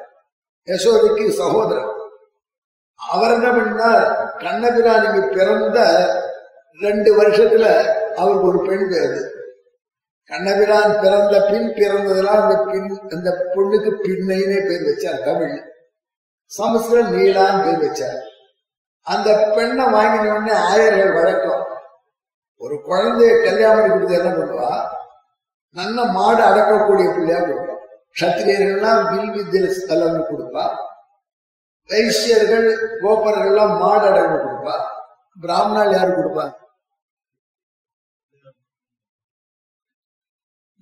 யசோதைக்கு சகோதரர். அவர் என்ன பண்ணார்? கண்ணபிராணிக்கு பிறந்த ரெண்டு வருஷத்துல அவருக்கு ஒரு பெண் பிறகு கண்ணபிரான் பிறந்த பின் பிறந்ததெல்லாம் அந்த பின் அந்த பொண்ணுக்கு பின்னைனே பேர் வச்சார் தமிழ். சமஸ்கிருதம் நீலான்னு பேர் வச்சார் அந்த பெண்ணை வாங்கின உடனே ஆயர்கள் வழக்கம். ஒரு குழந்தைய கல்யாணம் கொடுத்து என்ன பண்ணுவா? நல்ல மாடு அடக்கக்கூடிய பிள்ளையா கொடுப்பா. கத்திரியர்கள்லாம் வில் வித்தியில் அல்லது கொடுப்பா. வைசியர்கள் கோபர்கள்லாம் மாடு அடக்கம் கொடுப்பா. பிராமணால் யாரு கொடுப்பா?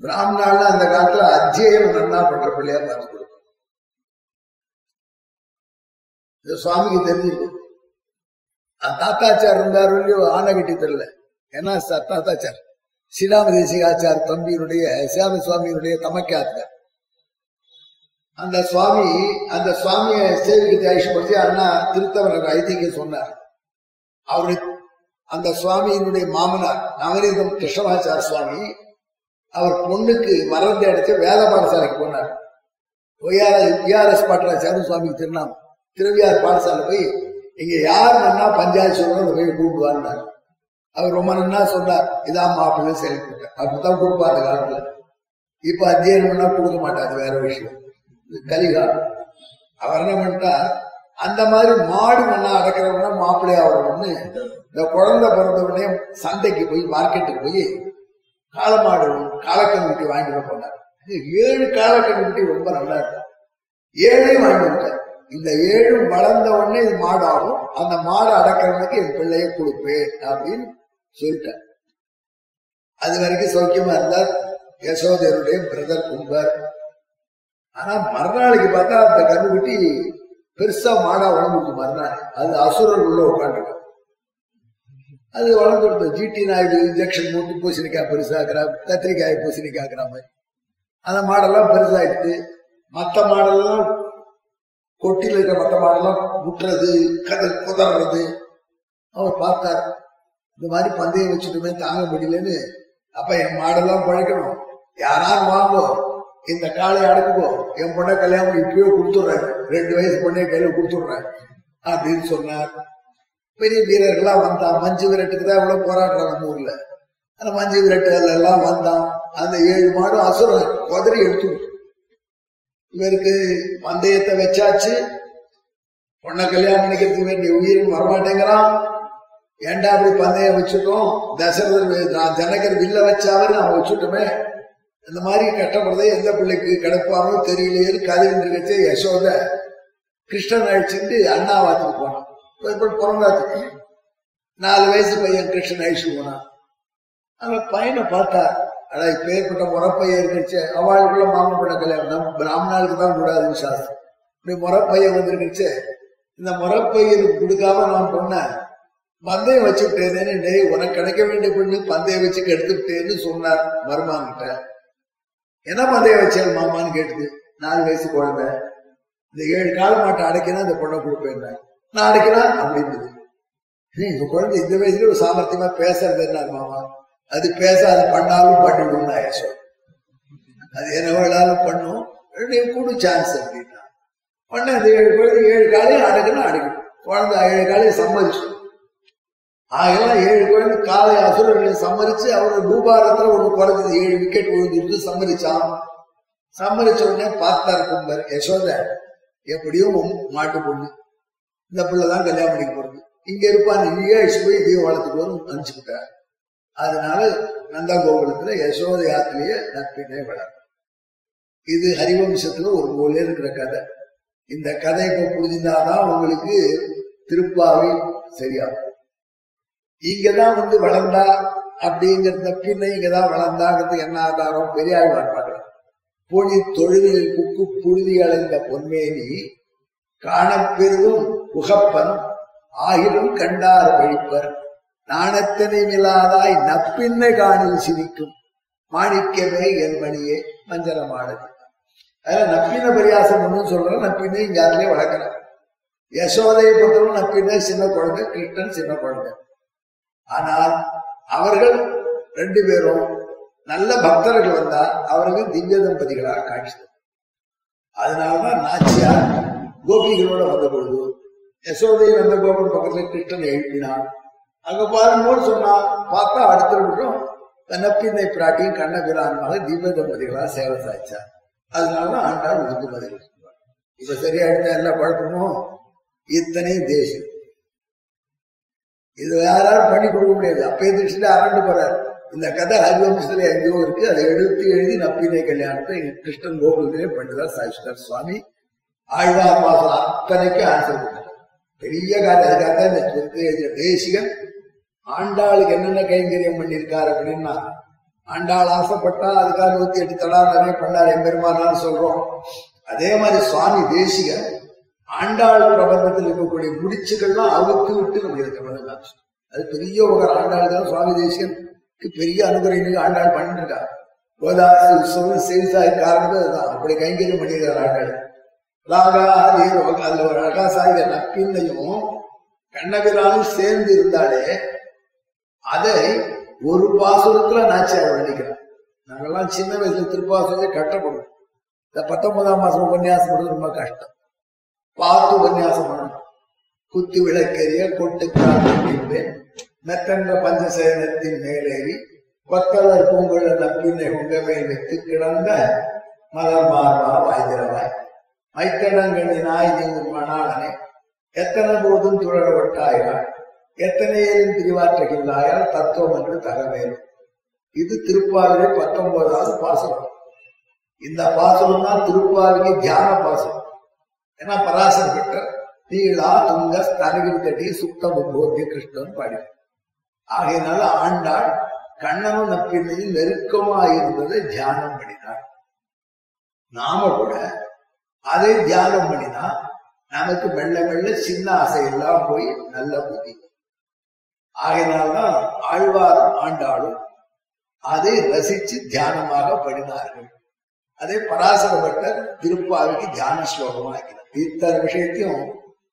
பிராமணால அந்த காலத்துல அத்தியனம் நல்லா பண்ற பிள்ளையா பார்த்து இது சுவாமிக்கு தெரிஞ்சிருக்கு தாத்தாச்சார் இருந்தார் இல்லையோ ஆனை கட்டி தெரியல ஏன்னா சார் தாத்தாச்சார் சீனாம தேசிகாச்சார் தம்பியினுடைய சியாம சுவாமியினுடைய தமக்காத்தார் அந்த சுவாமி அந்த சுவாமியை சேவிக்கு ஆயுஷ்படுத்தி அண்ணா திருத்தவனுக்கு ஐதீகம் சொன்னார். அவரு அந்த சுவாமியினுடைய மாமனார் நவநீதம் கிருஷ்ணமாச்சார சுவாமி அவர் பொண்ணுக்கு மறந்து அடிச்சு வேத பாடசாலைக்கு போனார். விஆர்எஸ் பாட்டராச்சாரம் சுவாமிக்கு திருநாமம். திருவியார் பாடசாலை போய் இங்க யார் நன்னா பஞ்சாயத்து சொல்லணும் போய் கூப்பிடுவார் அவர் ரொம்ப நன்னா சொன்னார் இதான் மாப்பிள்ளை செயல்பட்டார் அப்படித்தான் கொடுப்பா அந்த காலத்துல. இப்ப அத்தியனம் பண்ணா கொடுக்க மாட்டார் வேற விஷயம். கலிகாலம். அவர் என்ன பண்ணிட்டார் அந்த மாதிரி மாடு நல்லா அடக்கிறவனா மாப்பிள்ளையா வரணும்னு இந்த குழந்தை பிறந்த உடனே சந்தைக்கு போய் மார்க்கெட்டுக்கு போய் காலமாடு காலக்கண்ணுட்டி வாங்கிட்டு போனார். ஏழு காலக்கண்ணுட்டி ரொம்ப நல்லா இருக்கும். ஏழையும் வாங்கிட்டு இந்த ஏழும் வளர்ந்த உடனே இது மாடாகும். அந்த மாடு அடக்கிறவனுக்கு என் பிள்ளைய கொடுப்பேன் அப்படின்னு சொல்லிட்டேன் அது வரைக்கும் சௌக்கியமா இருந்தார். யசோதருடைய பிரதர் கும்பர். ஆனா மறுநாளைக்கு பார்த்தா அந்த கண்ணுக்குட்டி பெருசா மாடா வளர்ந்துருக்கு மறுநாள். அது அசுரர் உள்ள உட்காந்துருக்கும் அது வளர்ந்துருது ஜிடி நாயுடு இன்ஜெக்ஷன் போட்டு பூசணிக்காய் பெருசாக்குறா கத்திரிக்காய் பூசணிக்காய்க்கிற மாதிரி. அந்த மாடெல்லாம் பெருசாயிடுது மற்ற மாடெல்லாம் கொட்டியில் இருக்கிற மற்ற மாடெல்லாம் முட்டுறது கதை குதறது அவர் பார்த்தார் இந்த மாதிரி பந்தயம் வச்சுட்டுமே தாங்க முடியலன்னு. அப்ப என் மாடெல்லாம் பழைக்கணும். யாராவது வாங்கோ இந்த காலை அடக்குப்போ என் பொண்ணை கல்யாணம் இப்பயோ கொடுத்துடுறேன். ரெண்டு வயசு பொண்ணை கையில கொடுத்துடுறேன் அப்படின்னு சொன்னார். பெரிய வீரர்கள்லாம் வந்தான். மஞ்சு விரட்டுக்கு தான் இவ்வளவு போராடுறான் நம்ம ஊர்ல. அந்த மஞ்சு விரட்டுகள் எல்லாம் வந்தான். அந்த ஏழு மாடும் அசுரன் குதிரை எடுத்து இவருக்கு பந்தயத்தை வச்சாச்சு. பொண்ணை கல்யாணம் பண்ணிக்கிறதுக்கு வேண்டிய உயிர் வரமாட்டேங்கிறான். ஏண்டா அப்படி பந்தயம் வச்சுட்டோம்? தசரதர் ஜனகர் வில்ல வச்சாவே நான் வச்சுட்டோமே. இந்த மாதிரி கட்டப்படுறதே எந்த பிள்ளைக்கு கிடப்பானோ தெரியலையே கதைன்னு வச்சு யசோத. கிருஷ்ணன் அழிச்சுட்டு அண்ணாவாத்துக்கு போனான். பிறந்தாச்சு நாலு வயசு பையன் கிருஷ்ணன் அழிச்சு போனான். அந்த பையனை பார்த்தா அடா இப்ப ஏற்பட்ட இருந்துச்சு அவளுக்குள்ள மாமன் கல்யாணம். பிராமணாளுக்கு தான் கூடாதுன்னு சாஸ்திரம். இப்படி முறப்பைய வந்துருந்துச்சு இந்த முறப்பையில் கொடுக்காம நான் பொண்ண பந்தயம் வச்சுட்டேனேன்னு டேய் உனக்கு கிடைக்க வேண்டிய பொண்ணு பந்தயம் வச்சு கெடுத்துட்டேன்னு சொன்னார் மருமான்கிட்ட. என்ன பந்தயம் வச்சேன் மாமான்னு கேட்டுது. நாலு வயசு குழந்தை. இந்த ஏழு கால மாட்டை அடைக்கினா இந்த பொண்ணை கொடுப்பேன் நான் அடைக்கிறேன் அப்படின்னு இந்த குழந்தை இந்த வயசுல ஒரு சாமர்த்தியமா பேசுறது என்ன மாமா? அது பேச அது பண்ணாலும் பண்ணிடும் அது என்ன வேணாலும் பண்ணும். கூட சான்ஸ் அப்படின்னா. பண்ண அந்த ஏழு குழந்தை ஏழு காலையும் அடக்கணும் அடக்கணும் குழந்தை ஏழு காலையும் சம்மதிச்சு. ஆகலாம் ஏழு குழந்தை காலை அசுரர்களை சம்மதிச்சு அவரோட பூபாரத்துல ஒண்ணு குறைஞ்சது ஏழு விக்கெட் விழுந்துட்டு சம்மதிச்சான். சம்மதிச்ச உடனே பார்த்தார் கும்பர் யசோத எப்படியும் மாட்டு பொண்ணு. இந்த பிள்ளைதான் கல்யாணம் பண்ணிக்க போறது. இங்க இருப்பான் இங்கேயே போய் இதையும் வளர்த்துக்கு வரும் அனுப்பிச்சுக்கிட்டார் அதனால நந்தா கோகுலத்துல யசோத யாத்திரைய நட்பினே வளரும் இது ஹரிவம்சத்துல ஒரு மூலையில இருக்கிற கதை. இந்த கதை இப்ப புரிஞ்சிருந்தாதான் உங்களுக்கு திருப்பாவை சரியாகும். இங்கதான் வந்து வளர்ந்தா அப்படிங்கிறத பின்ன இங்கதான் வளர்ந்தாங்கிறது என்ன ஆதாரம்? பெரியாள் பார்ப்பாங்க பொழி தொழுதில் புக்கு புழுதி அடைந்த பொன்மேனி காணப்பெரிதும் உகப்பன் ஆகிலும் கண்டார் வழிப்பர். நாணத்தினை மிலாதாய் நப்பின்னை காணில் சிரிக்கும் மாணிக்கமே என் மணியே மஞ்சளமானது அதனால நப்பின பரியாசம் ஒன்றும் சொல்ற நப்பினை இங்க யாருலயே வளர்க்கலாம் யசோதையை பொறுத்தவரை நப்பினை சின்ன குழந்தை கிருஷ்ணன் சின்ன குழந்தை. ஆனால் அவர்கள் ரெண்டு பேரும் நல்ல பக்தர்கள் வந்தா அவர்கள் திவ்ய தம்பதிகளாக காட்சி அதனாலதான் நாச்சியார் கோபிகளோட வந்த பொழுது யசோதை வந்த கோபன் பக்கத்துல கிருஷ்ணன் எழுப்பினான். அங்க பாருங்கன்னு சொன்னா பார்த்தா அடுத்த நிமிஷம் தன்னப்பிந்தை பிராட்டியும் கண்ணபிரான்மாக தீப தம்பதிகளா சேவை சாய்ச்சா. அதனாலதான் ஆண்டாள் உந்து பதில் இப்ப சரியா எடுத்த எல்லா குழப்பமும் இத்தனை தேசம். இது யாராலும் பண்ணி கொடுக்க முடியாது. அப்பயே திருஷ்டில அரண்டு போறார். இந்த கதை ஹரிவம்சத்துல எங்கேயோ இருக்கு. அதை எடுத்து எழுதி நப்பினை கல்யாணத்தை கிருஷ்ணன் கோகுலத்திலே பண்ணிதான் சாய்ச்சிட்டார் சுவாமி ஆழ்வார் பாசம் அத்தனைக்கும் ஆன்சர் கொடுத்தார். பெரிய கதை. அதுக்காக இந்த சொத்து எழுதிய தேசிகன் ஆண்டாளுக்கு என்னென்ன கைங்கரியம் பண்ணியிருக்காரு அப்படின்னா ஆண்டாள் ஆசைப்பட்டா அதுக்காக நூத்தி எட்டு தடா நிறைய பண்ணார் எம்பெருமானான்னு சொல்றோம். அதே மாதிரி சுவாமி தேசிக ஆண்டாள் பிரபந்தத்தில் இருக்கக்கூடிய முடிச்சுகள்லாம் அவுத்து விட்டு நம்ம இருக்கிறது அது பெரிய ஒரு ஆண்டாள் தான் சுவாமி தேசிகனுக்கு பெரிய அனுகிரகம் ஆண்டாள் பண்ணிட்டு இருக்கா கோதாசி உற்சவம் சேவிசாய் காரணமே அதுதான். அப்படி கைங்கரியம் பண்ணியிருக்கார் ஆண்டாள். ராகா அதுல ஒரு அழகா சாகிற நப்பின்னையும் கண்ணபிரானும் சேர்ந்து இருந்தாலே அதை ஒரு பாசுரத்துல நாச்சியார் வர்ணிக்கிறார். நாங்கெல்லாம் சின்ன வயசுல திருப்பாசுரத்தை கட்டப்படும் இந்த பத்தொன்பதாம் மாசம் உபன்யாசம் பண்றது ரொம்ப கஷ்டம். பார்த்து உபன்யாசம் பண்ணணும். குத்து விளக்கெரிய கொட்டுக்கால் மெத்தன்ற பஞ்சசேனத்தின் மேலேறி கொத்தலர் பூங்குழ நப்பினை உங்க மேல் வைத்து கிடந்த மலர் மார்பா வாய்திரவாய் மைத்தடங்கனி நாய் மணாளனே எத்தனை போதும் துழல் எத்தனை ஏழும் பிரிவாற்றுகின்றாயால் தத்துவம் என்று தகவேலும். இது திருப்பாவிலே பத்தொன்பதாவது பாசனம் இந்த பாசனம் தான் திருப்பாவிக்கு தியான பாசனம் ஏன்னா பராசர் கிட்ட நீளா துங்க ஸ்தனகிரி கட்டி சுத்த உபோத்திய கிருஷ்ணன் பாடி. ஆகையினால ஆண்டாள் கண்ணனும் நப்பின்னையும் நெருக்கமா இருந்ததை தியானம் பண்ணினார் நாம கூட அதை தியானம் பண்ணினா நமக்கு மெல்ல மெல்ல சின்ன ஆசையெல்லாம் போய் நல்ல புத்தி. ஆகையினால்தான் ஆழ்வாரும் ஆண்டாளும் அதை ரசிச்சு தியானமாக படினார்கள். அதே பராசரப்பட்டர் திருப்பாவிக்கு தியான ஸ்லோகமாக்கிறார் இத்தனை விஷயத்தையும்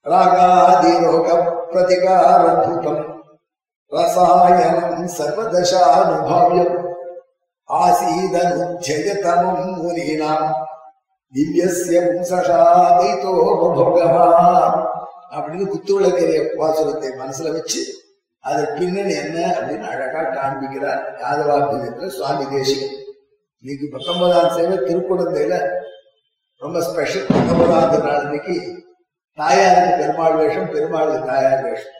ராகாதிரோக பிரதிகாரபூதம் ரசாயனம் சர்வதசானுபாவியம் ஆசீதனுஜயதமம் முனீனாம் திவ்யசிய பும்சஷாதைதோ அப்படின்னு குத்துவிளக்கரிய பாசுரத்தை மனசுல வச்சு அது பின்னணி என்ன அப்படின்னு அழகா காண்பிக்கிறார் யாதவாபிதத்துல சுவாமி தேசிகன். இன்னைக்கு பத்தொன்பதாம் சேவை திருக்குழந்தையில ரொம்ப ஸ்பெஷல் பத்தொன்பதாவது நாள் இன்னைக்கு தாயாருக்கு பெருமாள் வேஷம் பெருமாளுக்கு தாயார் வேஷம்.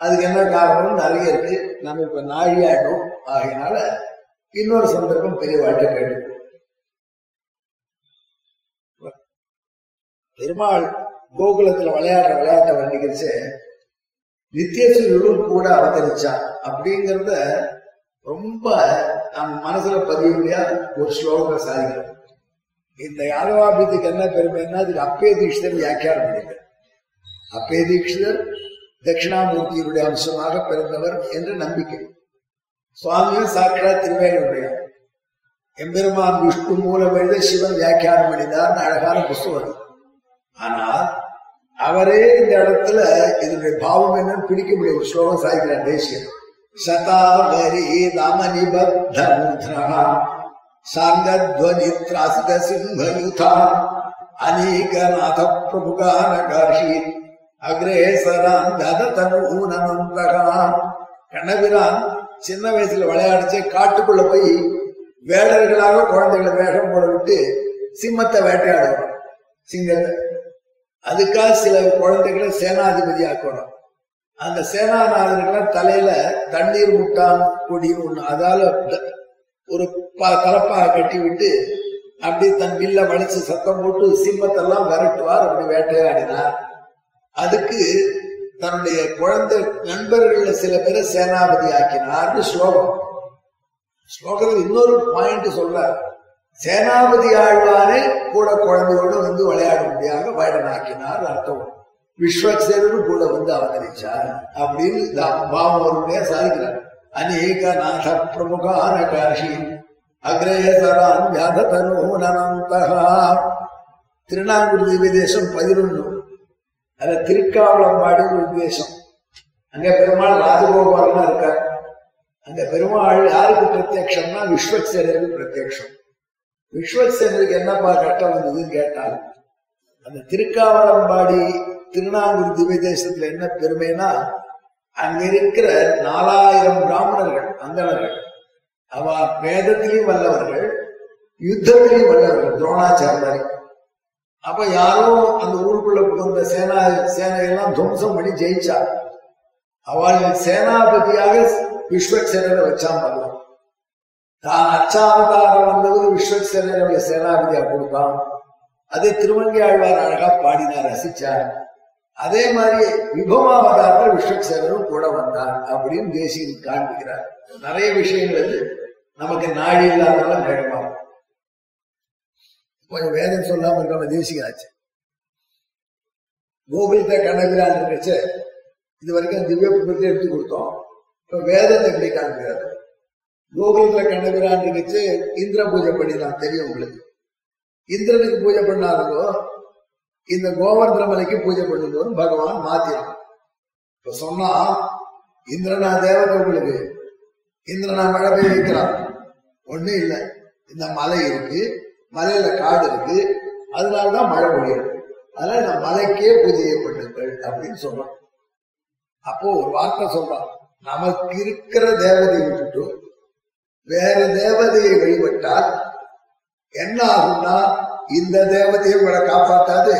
அதுக்கு என்ன காரணம் நிறைய இருக்கு. நம்ம இப்ப நாழியாடும் ஆகையினால இன்னொரு சந்தர்ப்பம் பெரிய வாழ்க்கை கேட்டு பெருமாள் கோகுலத்துல விளையாடுற விளையாட்டை வர்ணிக்கிறச்சு நித்தியசூரியனும் கூட அவதரிச்சான் அப்படிங்கிறத ரொம்ப நம்ம மனசுல பதிய முடியாத ஒரு ஸ்லோகத்தை சாதிக்கிறோம். இந்த யாதவாபியத்துக்கு என்ன பெருமைன்னா அதுக்கு அப்பே தீட்சிதர் வியாக்கியானம் பண்ணிட்டார் அப்பே தீட்சிதர் தட்சிணாமூர்த்தியுடைய அம்சமாக பிறந்தவர் என்று நம்பிக்கை. சுவாமியும் சாட்சா திருவேணுடைய எம்பெருமான் விஷ்ணு மூலம் எழுத சிவன் வியாக்கியானம் பண்ணினார் அழகான புஸ்தகம் ஆனால் அவரே இந்த இடத்துல இதனுடைய பாவம் என்னன்னு பிடிக்க முடியும் ஒரு ஸ்லோகம் சாய்க்கிறார் தேசியம் சதாவரி தாமனிபத்த முத்ரா சாங்கத்வனி திராசித சிம்மயுதா அநீகநாத பிரபுகானகாஷி அக்ரேசரான் கததனூனந்தகான் கண்ணபிரான் சின்ன வயசுல விளையாடிச்சு காட்டுக்குள்ள போய் வேடர்களாக குழந்தைகளை வேஷம் போட விட்டு சிம்மத்தை வேட்டையாடுவான் சிங்கத்தை அதுக்காக சில குழந்தைகளை சேனாதிபதி ஆக்கணும் அந்த சேனாநாதர்களை தலையில தண்ணீர் முட்டான் கொடின்னு ஒண்ணு அதால ஒரு கலப்பாக கட்டி விட்டு அப்படி தன் வில்ல வலிச்சு சத்தம் போட்டு சிம்மத்தெல்லாம் விரட்டுவார் அப்படி வேட்டையாடினார். அதுக்கு தன்னுடைய குழந்தை நண்பர்கள் சில பேரை சேனாபதி ஆக்கினார்னு ஸ்லோகம். ஸ்லோகத்தில் இன்னொரு பாயிண்ட் சொல்றார். சேனாபதி ஆழ்வானே கூட குழந்தையோடு வந்து விளையாடும்படியாக வேடனாக்கினார் அர்த்தம். விஸ்வக்சேனரும் கூட வந்து அவதரிச்சார் அப்படின்னு பாவருடைய சாதிக்கிறார் அநேக நாத பிரமுகான காஷி அக்ரேசரான் வியாததனூனந்தகா திருநாங்கூர் திவ்ய தேசம் பதினொன்று. அது திருக்காவளம்பாடி ஒரு தேசம். அங்க பெருமாள் ராஜகோபாலனா இருக்கார். அந்த பெருமாள் யாருக்கு பிரத்யக்ஷம்னா விஸ்வக்சேனருக்கு பிரத்யக்ஷம். விஸ்வசேனருக்கு என்னப்பா கட்டம் வந்ததுன்னு கேட்டால் அந்த திருக்காவளம்பாடி திருநாங்கூர் திவ்ய தேசத்துல என்ன பெருமைனா அங்க இருக்கிற நாலாயிரம் பிராமணர்கள் அந்தணர்கள் அவ வேதத்திலையும் வல்லவர்கள் யுத்தத்திலையும் வல்லவர்கள் துரோணாச்சாரி அப்ப யாரோ அந்த ஊருக்குள்ள புகுந்த சேனா சேனையெல்லாம் துவம்சம் பண்ணி ஜெயிச்சா. அவள் சேனாபதியாக விஸ்வக்சேனரை வச்சான் பண்ணலாம் தான் அச்சாவதாரம் வந்தவர் விஸ்வசேனருடைய சேனாபதியா கொடுத்தான் அதை திருவங்கி ஆழ்வார் அழகா பாடினார் ரசிச்சார். அதே மாதிரி விபவாவதாரத்தில் விஸ்வசேனரும் கூட வந்தார் அப்படின்னு தேசிய காண்பிக்கிறார். நிறைய விஷயங்கள் அது நமக்கு நாடி இல்லாதவெல்லாம் நேரமாகும் கொஞ்சம் வேதம் சொல்லாம இருக்காம தேசிகாச்சு கோகுலத்தை கண்ணகிரான் இருக்கச்சு இது வரைக்கும் திவ்ய புத்தகத்தை எடுத்து கொடுத்தோம். இப்ப வேதத்தை எப்படி காண்பிக்கிறார்? கோகுலத்துல கண்ணபிரான் இருக்கச்சு இந்திர பூஜை பண்ணிடலாம் தெரியும் உங்களுக்கு. இந்திரனுக்கு பூஜை பண்ணாதோ இந்த கோவர்தன மலைக்கு பூஜை பண்ணும்போது பகவான் மாத்திரம். இப்ப சொன்னா இந்திரனா தேவதை உங்களுக்கு. இந்திரனா மழை பெய்ய வைக்கிறான் ஒண்ணு இல்லை. இந்த மலை இருக்கு மலையில காடு இருக்கு அதனாலதான் மழை பொழியும். அதனால இந்த மலைக்கே பூஜையை பண்ணுங்கள் அப்படின்னு சொல்றான். அப்போ ஒரு வார்த்தை சொல்றான் நமக்கு இருக்கிற தேவதையை விட்டுட்டும் வேற தேவதையை வழிபட்டால் என்ன ஆகும்னா இந்த தேவதையை உங்களை காப்பாத்தாது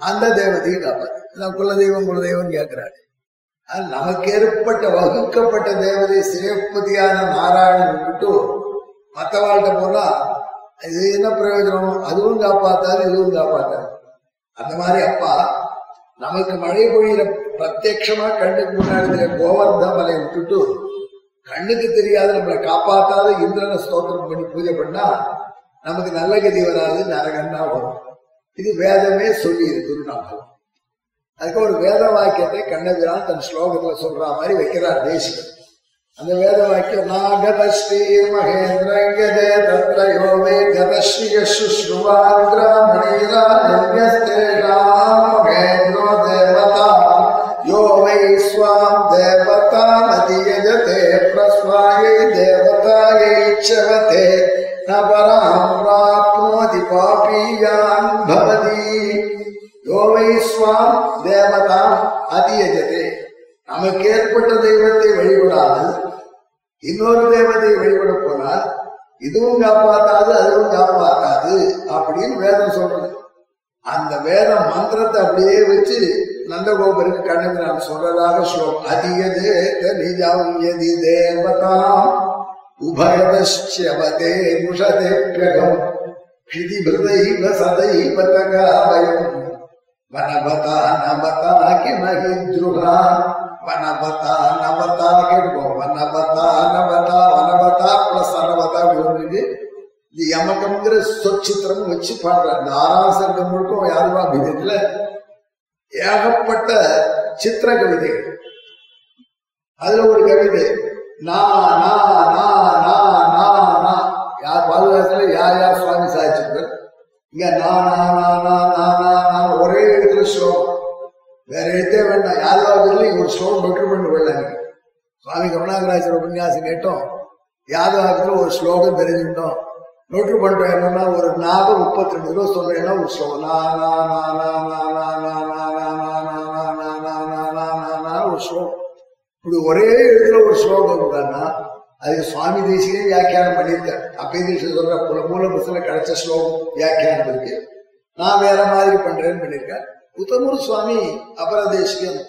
அந்த தேவதையை காப்பாத்து. நான் குலதெய்வம் குலதெய்வம் கேட்கிறாரு நமக்கு ஏற்பட்ட வகுக்கப்பட்ட தேவதை சிவபதியான நாராயணன் மத்த மற்றவாழ்கிட்ட போனா இது என்ன பிரயோஜனம்? அதுவும் காப்பாத்தாரு இதுவும் காப்பாத்தாரு அந்த மாதிரி அப்பா நமக்கு மழை பொழியிற பிரத்யட்சமா கண்ணுக்கு முன்னாடி கோவர்த மலையை விட்டுட்டு கண்ணுக்கு தெரியாத நம்மளை காப்பாற்றாத இந்திரனை ஸ்தோத்திரம் பண்ணி பூஜை பண்ணா நமக்கு நல்ல கதி வராது நரகன்னா வரும். இது வேதமே சொல்லி இருக்கு நாங்கள் அதுக்கு ஒரு வேத வாக்கியத்தை கண்ணபிரான் தன் ஸ்லோகத்துல சொல்ற மாதிரி வைக்கிறார் தேசிகன் அந்த வேத வாக்கியம் நாகதஸ்ரீ மகேந்திரங்கதே தத்ரயோ வே கதஸ்ரீய மணிரா மகேந்திரோ தேவதா யோ வை ஸ்வாம் தேவ पापीयान् भवति யோ வை ஸ்வாம் தேவதாம் அதியஜதே நமக்கு ஏற்பட்ட தெய்வத்தை வழிபடாமல் இன்னொரு தெய்வத்தை வழிபட போனால் இதுவும் காப்பாத்தாது அதுவும் காப்பாத்தாது அப்படின்னு வேதம் சொல்றது அந்த வேத மந்திரத்தை அப்படியே வச்சு நந்தகோபருக்கு கண்ணன் நான் சொல்றதாக ஸ்லோகம் அதியதே நிஜம் எதி தேவதாம் உபயதே ஹிதி ஹிருதைவ சதைவ தகாபயம் வனவதா நவதா கிமகித்ருகா வனவதா நவதா கேட்டுக்கோ வனவதா நவதா வனவதா பிளஸ் அனவதா ஒன்றுக்கு இது யமகம்ங்கிற சொச்சித்திரம் வச்சு பாடுற இந்த ஆறாம் சங்கம் முழுக்கும் யாருவா விதத்துல ஏகப்பட்ட சித்திர கவிதை அதுல ஒரு கவிதை நா நா நா நா நா நா யார் பாதுகாத்துல யார் யார் சுவாமி சாதிச்சிருப்பர் இங்க நான் நான் நான் நான் நான் நான் நான் ஒரே இடத்துல ஸ்லோகம் வேற எதே வேண்டாம் யாராவது இல்லை ஒரு ஸ்லோகம் பெட்டர் பண்ணி கொள்ளாங்க சுவாமி கருணாகராஜர் உபன்யாசம் கேட்டோம் யாதவாரத்தில் ஒரு ஸ்லோகம் தெரிஞ்சுட்டோம் நோட்டு பண்றோம் என்னன்னா ஒரு நாகம் முப்பத்தி ரெண்டு ரூபா சொல்றேன்னா ஒரு ஸ்லோகம் ஒரு ஸ்லோகம் இப்படி ஒரே இடத்துல ஒரு ஸ்லோகம் இருந்தான்னா அதுக்கு சுவாமி தேசியே வியாக்கியானம் பண்ணியிருக்கார். அப்பே தேசிய சொல்ற புல மூல புத்தல கிடைச்ச ஸ்லோகம் வியாக்கியானம் இருக்கு. நான் வேற மாதிரி பண்றேன்னு பண்ணியிருக்கார். உத்தமூர் சுவாமி அபரதேசியம்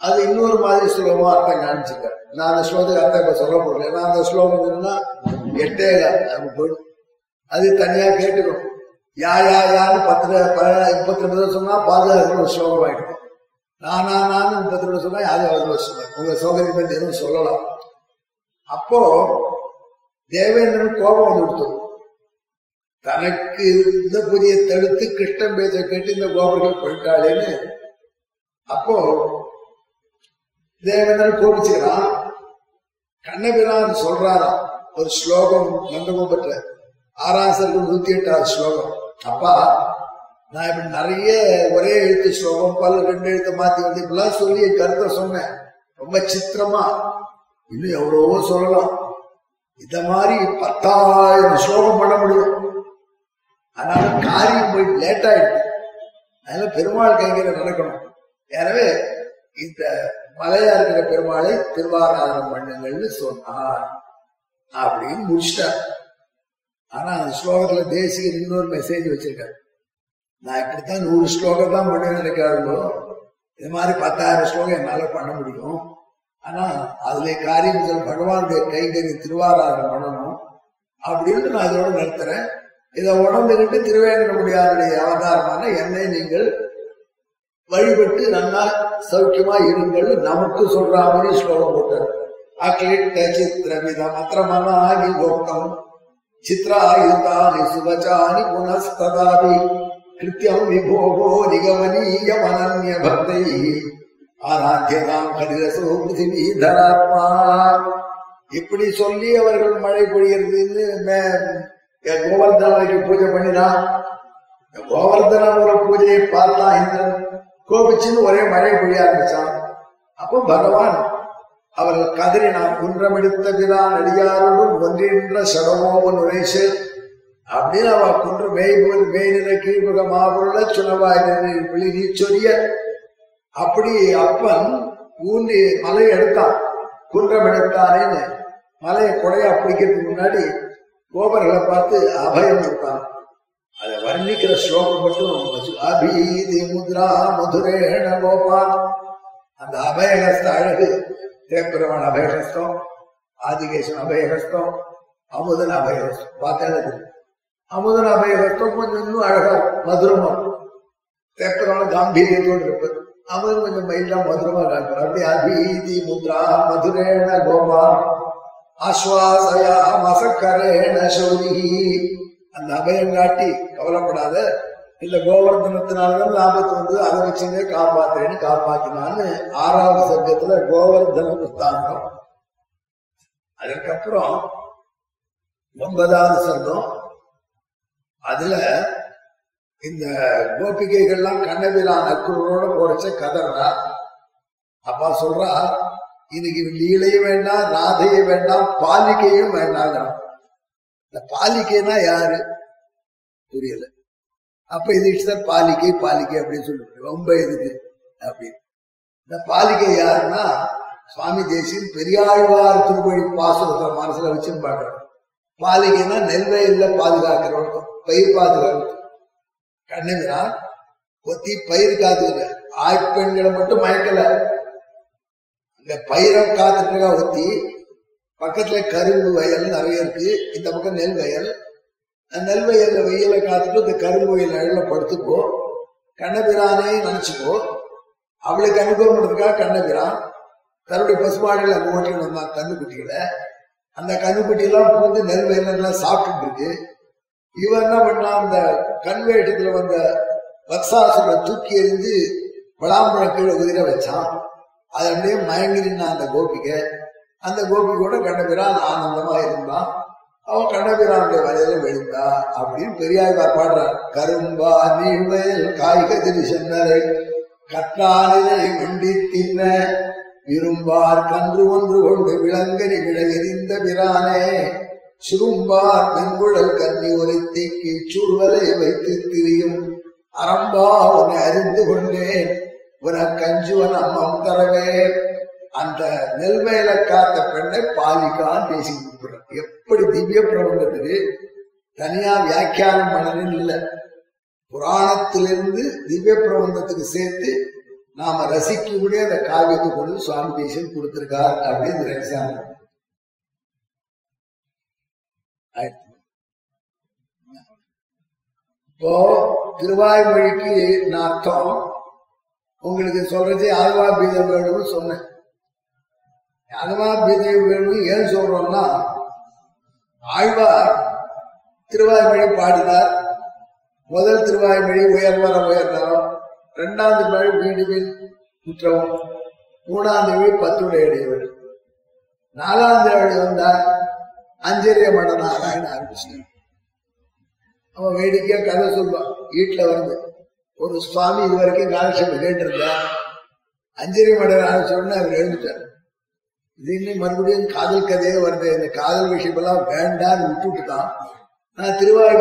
அது இன்னொரு மாதிரி ஸ்லோகமா அர்த்தம் காமிச்சிருக்கார். நான் அந்த ஸ்லோகத்துக்கு அர்த்தம் இப்ப சொல்ல முடியல நான் அந்த ஸ்லோகம் என்னன்னா எட்டே அது போயிடும் அது தனியா கேட்டுக்கணும். யா யா யான்னு பத்து முப்பத்தி ரெண்டு சொன்னா பாதுகாக்கிற ஒரு ஸ்லோகம் ஆயிடும் நானா நான் முப்பத்தி ரெண்டு சொன்னா அது அவர் சொன்னார் உங்க சௌகரியம் எதுவும் சொல்லலாம். அப்போ தேவேந்திரன் கோபம் வந்து தனக்கு இருந்த புதிய தடுத்து கிருஷ்ணன் பேச கேட்டு இந்த கோபர்கள் போயிட்டாளேன்னு. அப்போ தேவேந்திரன் கோபிச்சுக்கிறான். கண்ணபிரான் சொல்றாராம் ஒரு ஸ்லோகம் நந்தகோபற்ற பெற்ற. ஆராசர்கள் நூத்தி எட்டாவது ஸ்லோகம். அப்பா நான் இப்படி நிறைய ஒரே எழுத்து ஸ்லோகம் பல ரெண்டு எழுத்தை மாத்தி வந்து இப்படிலாம் சொல்லி கருத்தை சொன்னேன். ரொம்ப சித்திரமா. இன்னும் எவ்வளவோ சொல்லலாம். இந்த மாதிரி பத்தாயிரம் ஸ்லோகம் பண்ண முடியும். அதனால காரியம் போயிட்டு லேட் ஆயிடுச்சு அதனால பெருமாள் கைங்கிற நடக்கணும். எனவே இந்த மலையா இருக்கிற பெருமாளை திருவாராதனம் பண்ணுங்கள்னு சொன்னார். அப்படின்னு முடிச்சிட்டார். ஆனா அந்த ஸ்லோகத்துல தேசிகர் இன்னொரு மெசேஜ் வச்சிருக்காரு. நான் இப்படித்தான் நூறு ஸ்லோகம் தான் பண்ணுவேன்னு நினைக்காதோ இது மாதிரி பத்தாயிரம் ஸ்லோகம் என்னால பண்ண முடியும். ஆனா அதுல காரியங்கள் சொல்ல பகவானுடைய கைகறி திருவாராதனம் பண்ணணும். அப்படின்னு நான் இதோட நிறுத்துறேன். இதை உணர்ந்துகிட்டு திருவேங்கடமுடியாருடைய அவதாரமான என்னை நீங்கள் வழிபட்டு நல்லா சௌக்கியமா இருங்கள். நமக்கு சொல்ற மாதிரி ஸ்லோகம் போட்டார். அகிலிட்ட சித்திரவிதம் அத்திரமனாகி கோப்தம் சித்ராயுதானி சுபச்சானி புனஸ்ததாபி. கிருத்தியம் விபோகோ நிகமனீயமனன்ய பக்தை ஆராத்தியதாம் கடிரசோ பிருத்திவி தராத்மா இப்படி சொல்லி அவர்கள் மழை பொழியறதுன்னு கோவர்தனாக்கு பூஜை பண்ணினான் கோவர்தன பூஜையை பார்த்தா இந்திரன். கோபிச்சுன்னு ஒரே மழை பொழிய ஆரம்பிச்சான். அப்போ பகவான் அவர்கள் கதறினான் குன்றமெடுத்த பிரான் அடியாரோடு ஒன்றின்ற சடமோவன் உரைசு அப்படின்னு அவ குன்ற மேய்போது மேய்நிலை கீழ்முக மாபொருள சுனவாய் விழி நீ அப்படி அப்பன் ஊன்றி மலையை எடுத்தான். குன்றம் எடுத்தானேன்னு மலையை கொடையா பிடிக்கிறதுக்கு முன்னாடி கோபர்களை பார்த்து அபயம் கொடுத்தான் அதை வர்ணிக்கிற ஸ்லோகம் மட்டும் அபீதி முத்ரா மதுரேண கோபால். அந்த அபயஹஸ்த அழகு. தேப்பிரவன் அபயஹஸ்தம் ஆதிகேசன் அபயஹஸ்தம் அமுதன் அபயஹஸ்தம். பார்த்தேன் அமுதன் அபயஹஸ்தம் கொஞ்சம் இன்னும் அழகா மதுரமா. தேப்பிரவன் காம்பீரியத்தோடு இருப்பது. அமுதன் கொஞ்சம் மயிலா மதுரமா காட்டுவார். அப்படி அபீதி முத்ரா மதுரேண கோபால் ஆஸ்வாசயா மசக்கரேண சௌரி. அந்த அபயம் காட்டி கவலைப்படாத. இல்ல கோவர்தனத்தினாலதான் லாபத்து வந்து அதை வச்சுங்க காப்பாத்துறேன்னு காப்பாத்தினான்னு ஆறாவது சர்க்கத்துல கோவர்தன புத்தாந்தம் அதுக்கப்புறம் ஒன்பதாவது சர்க்கம் அதுல இந்த கோபிகைகள்லாம் கண்ணபிரான் அக்குரோட போடச்ச கதறா. அப்பா சொல்றா இன்னைக்கு லீலையும் வேண்டாம் ராதையும் வேண்டாம் பாலிகையும் வேண்டாங்கிறான் இந்த பாலிகைனா யாரு? புரியல. அப்ப இது இஷ்டர் பாலிகை பாலிகை அப்படின்னு சொல்லிட்டு ரொம்ப எதுக்கு அப்படின்னு. இந்த பாலிகை யாருன்னா சுவாமி தேசியன் பெரியாழ்வார் திருமொழி பாசுரத்தை மனசுல வச்சுன்னு பாக்குறோம் பாலிகைனா நெல்வயல்ல பாதுகாக்கிறோம் பயிர் பாதுகாக்கிறோம். கண்ணுங்கிறா கொத்தி பயிர் காத்துக்கிற ஆய்ப்பெண்களை மட்டும் மயக்கல. இந்த பயிரை காத்துட்டு இருக்கா ஒத்தி. பக்கத்துல கரும்பு வயல் நிறைய இருக்கு. இந்த பக்கம் நெல் வயல். நெல் வயல்ல வெயில காத்துட்டு இந்த கரும்பு வயல் அழல படுத்துக்கோ. கண்ணபிரானே நினைச்சுக்கோ. அவளுக்கு அனுபவம் பண்ணுறதுக்காக கண்ணபிரான். தன்னுடைய பசுமாடுகளை அங்க ஓட்டிட்டு வந்தான் கண்ணுக்குட்டிகளை அந்த கண்ணுக்குட்டியெல்லாம் பூந்து நெல் வயலெல்லாம் சாப்பிட்டுட்டு இருக்கு. இவன் என்ன பண்ணான் அந்த கண்வேட்டத்துல வந்த வத்சாசுரை தூக்கி எறிந்து விளாம்பழம் கீழே உதிர வச்சான். அது அப்படியே மயங்கி நின்னான் அந்த கோபிகை. அந்த கோபிகோட கண்ணபிரான் ஆனந்தமா இருந்தான். அவன் கண்ணபிரானுடைய வலையில விழுந்தா அப்படின்னு பெரியாழ்வார் பாடுறார். கரும்பா நீழ்வயல் காய்கதிரி சென்னரை கற்றாலினை வண்டி தின்ன விரும்பார் கன்று ஒன்று கொண்டு விளங்கனி விழ எரிந்த பிரானே. சுரும்பார் வெண்குழல் கன்னி ஒருத்திக்கு சூழ்வலை வைத்து திரியும் அறம்பா உன்னை அறிந்து கொண்டேன். உனக்கு அஞ்சுவன் அம்மம் தரவே அந்த நெல்வேல காத்த பெண்ணை பாலிக்கான் பேசி கொடுக்குறான் எப்படி திவ்ய பிரபந்தத்துக்கு தனியா வியாக்கியானம் பண்ணணும்னு இல்லை. புராணத்திலிருந்து திவ்ய பிரபந்தத்துக்கு சேர்த்து நாம ரசிக்கக்கூடிய அந்த காவியத்தை கொண்டு சுவாமி பேசி கொடுத்திருக்கார் அப்படின்னு ரசிச்சாங்க இப்போ திருவாய்மொழிக்கு அர்த்தம். உங்களுக்கு சொல்றது ஆழ்வா பீதம் வேணும்னு சொன்னேன். யாதவா பீதம் வேணும்னு ஏன் சொல்றோம்னா ஆழ்வார் திருவாய்மொழி பாடினார். முதல் திருவாய்மொழி உயர்வர உயர்ந்தரம் இரண்டாவது மழை வீடுவில் குற்றம் மூணாம் தேதி பத்துடையடையவர் நாலாம் தேதி வந்தார். அஞ்சரிய மடனாராயண ஆரம்பிச்சேன் அவன் வேடிக்கையா கதை சொல்வான் வீட்டுல வந்து ஒரு சுவாமி இது வரைக்கும் காலட்சேபம் கேட்டிருந்தா அஞ்சரி மடர் ஆரம்பிச்சோடனே அவர் எழுந்துட்டார். இது இன்னும் மறுபடியும் காதல் கதையே வருது. இந்த காதல் விஷயமெல்லாம் வேண்டான்னு விட்டுட்டு தான் நான்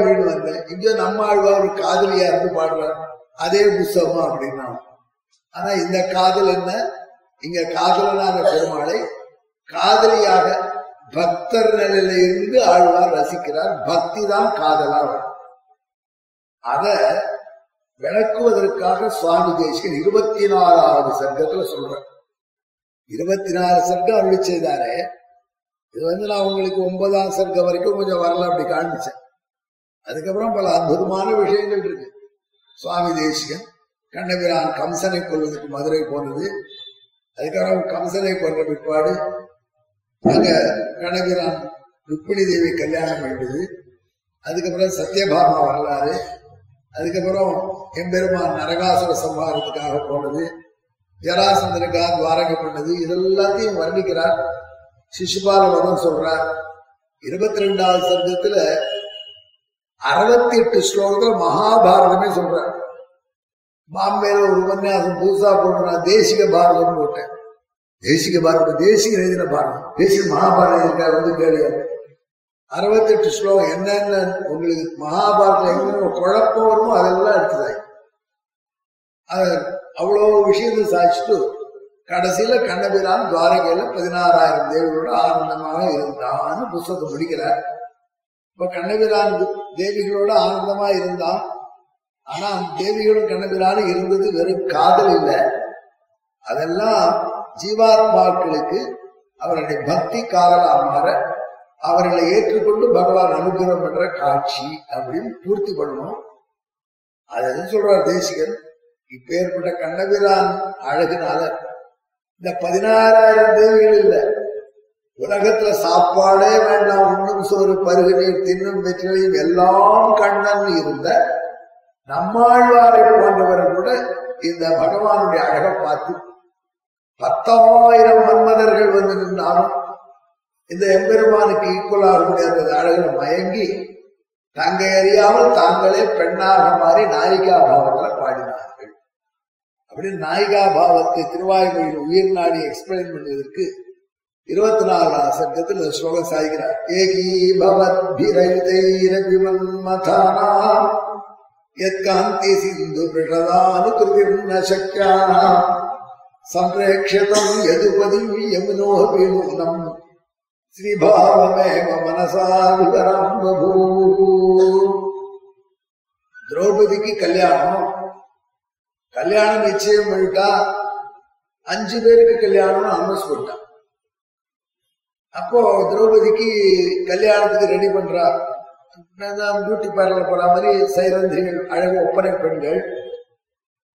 வீடு வந்தேன். இங்கே நம்ம ஆழ்வா ஒரு காதலியா இருந்து பாடுறார். அதே புஸ்தகமா அப்படின்னா ஆனா இந்த காதல் என்ன? இங்க காதலனான பெருமாளை காதலியாக பக்தர் நிலையில இருந்து ஆழ்வார் ரசிக்கிறார். பக்தி தான் காதலா வரும் அத விளக்குவதற்காக சுவாமி தேசிகன் இருபத்தி நாலாவது சங்கத்துல சொல்ற இருபத்தி நாலு சங்கம் அருளி செய்தாரு. இது வந்து நான் உங்களுக்கு ஒன்பதாம் சங்கம் வரைக்கும் கொஞ்சம் வரல அப்படி காண்பிச்சேன். அதுக்கப்புறம் பல அற்புதமான விஷயங்கள் இருக்கு. சுவாமி தேசிகன் கண்ணபிரான் கம்சனை கொள்வதற்கு மதுரை போனது. அதுக்கப்புறம் கம்சனை கொன்ற பிற்பாடு அங்க கண்ணபிரான் ருக்மிணி தேவி கல்யாணம் பண்ணது அதுக்கப்புறம் சத்யபாமா வரலாறு. அதுக்கப்புறம் எம்பெருமான் நரகாசுர சம்ஹாரத்துக்காக போனது. ஜராசந்தனுக்காக துவாரகை பண்ணது. இதெல்லாத்தையும் வர்ணிக்கிறார். சிசுபால வதம் சொல்றார். இருபத்தி ரெண்டாவது சர்க்கத்துல அறுபத்தி எட்டு ஸ்லோகத்துல மகாபாரதமே சொல்றார். பாம்பேல ஒரு உபன்யாசம் புதுசா போடுறேன் தேசிக பாரதம் போட்டேன். தேசிக பாரதம் தேசிக எழுதின பாரதம் தேசிய மகாபாரதம் இருக்கா வந்து கேளு அறுபத்தெட்டு ஸ்லோகம் என்னென்ன உங்களுக்கு மகாபாரதம் எங்க குழப்பம் வருமோ அதெல்லாம் எடுத்துதாய் அது அவ்வளவு விஷயத்தை சாதிச்சுட்டு கடைசியில கண்ணபிரான் துவாரகையில பதினாறாயிரம் தேவிகளோட ஆனந்தமாக இருந்தான்னு புஸ்தகம் முடிக்கிறார் இப்ப கண்ணபிரான் தேவிகளோட ஆனந்தமா இருந்தான். ஆனா அந்த தேவிகளும் கண்ணபிரானும் இருந்தது வெறும் காதல் இல்லை. அதெல்லாம் ஜீவாத்மாக்களுக்கு அவருடைய பக்தி காதலா மாற அவர்களை ஏற்றுக்கொண்டு பகவான் அனுகிரகம் பண்ற காட்சி அப்படின்னு பூர்த்தி பண்ணணும். அதை சொல்றார் தேசிகன்? இப்பேற்பட்ட கண்ணபிரான் அழகுனால இந்த பதினாறாயிரம் தேவிகள் இல்ல. உலகத்துல சாப்பாடே வேண்டாம். உண்ணும் சோறு பருகு நீர் தின்னும் வெற்றிலையும் எல்லாம் கண்ணன் இருந்த நம்மாழ்வாரை போன்றவர் கூட இந்த பகவானுடைய அழகை பார்த்து பத்தாயிரம் மன்மதர்கள் வந்து நின்றாலும் இந்த எம்பெருமானுக்கு ஈக்குவலாக முடியாத அழகில் மயங்கி தங்க அறியாமல் தாங்களே பெண்ணாக மாறி நாயிகா பாவத்தில் பாடினார்கள். அப்படின்னு நாயிகா பாவத்தை திருவாய்மொழியில் உயிர் நாடி எக்ஸ்பிளைன் பண்ணுவதற்கு இருபத்தி நாலாம் சட்டத்தில் ஸ்லோகம் சாய்கிறார். ஏகீ பவத்பிரைதைரபிமன்மதானா யத்காந்தி சிந்து பிஷதானு கிருதிர்ன சக்யானா சம்பிரேக்ஷதம் யதுபதி யமுனோபி நூனம் ஸ்ரீபாவமேவ மனசா திரௌபதிக்கு கல்யாணம் கல்யாணம் நிச்சயம் பண்ணிட்டா அஞ்சு பேருக்கு கல்யாணம் அனௌன்ஸ் பண்ணிட்டான் அப்போ திரௌபதிக்கு கல்யாணத்துக்கு ரெடி பண்றா பியூட்டி பார்லர் போற மாதிரி சைரந்திகள் அழகு ஒப்பனை பெண்கள்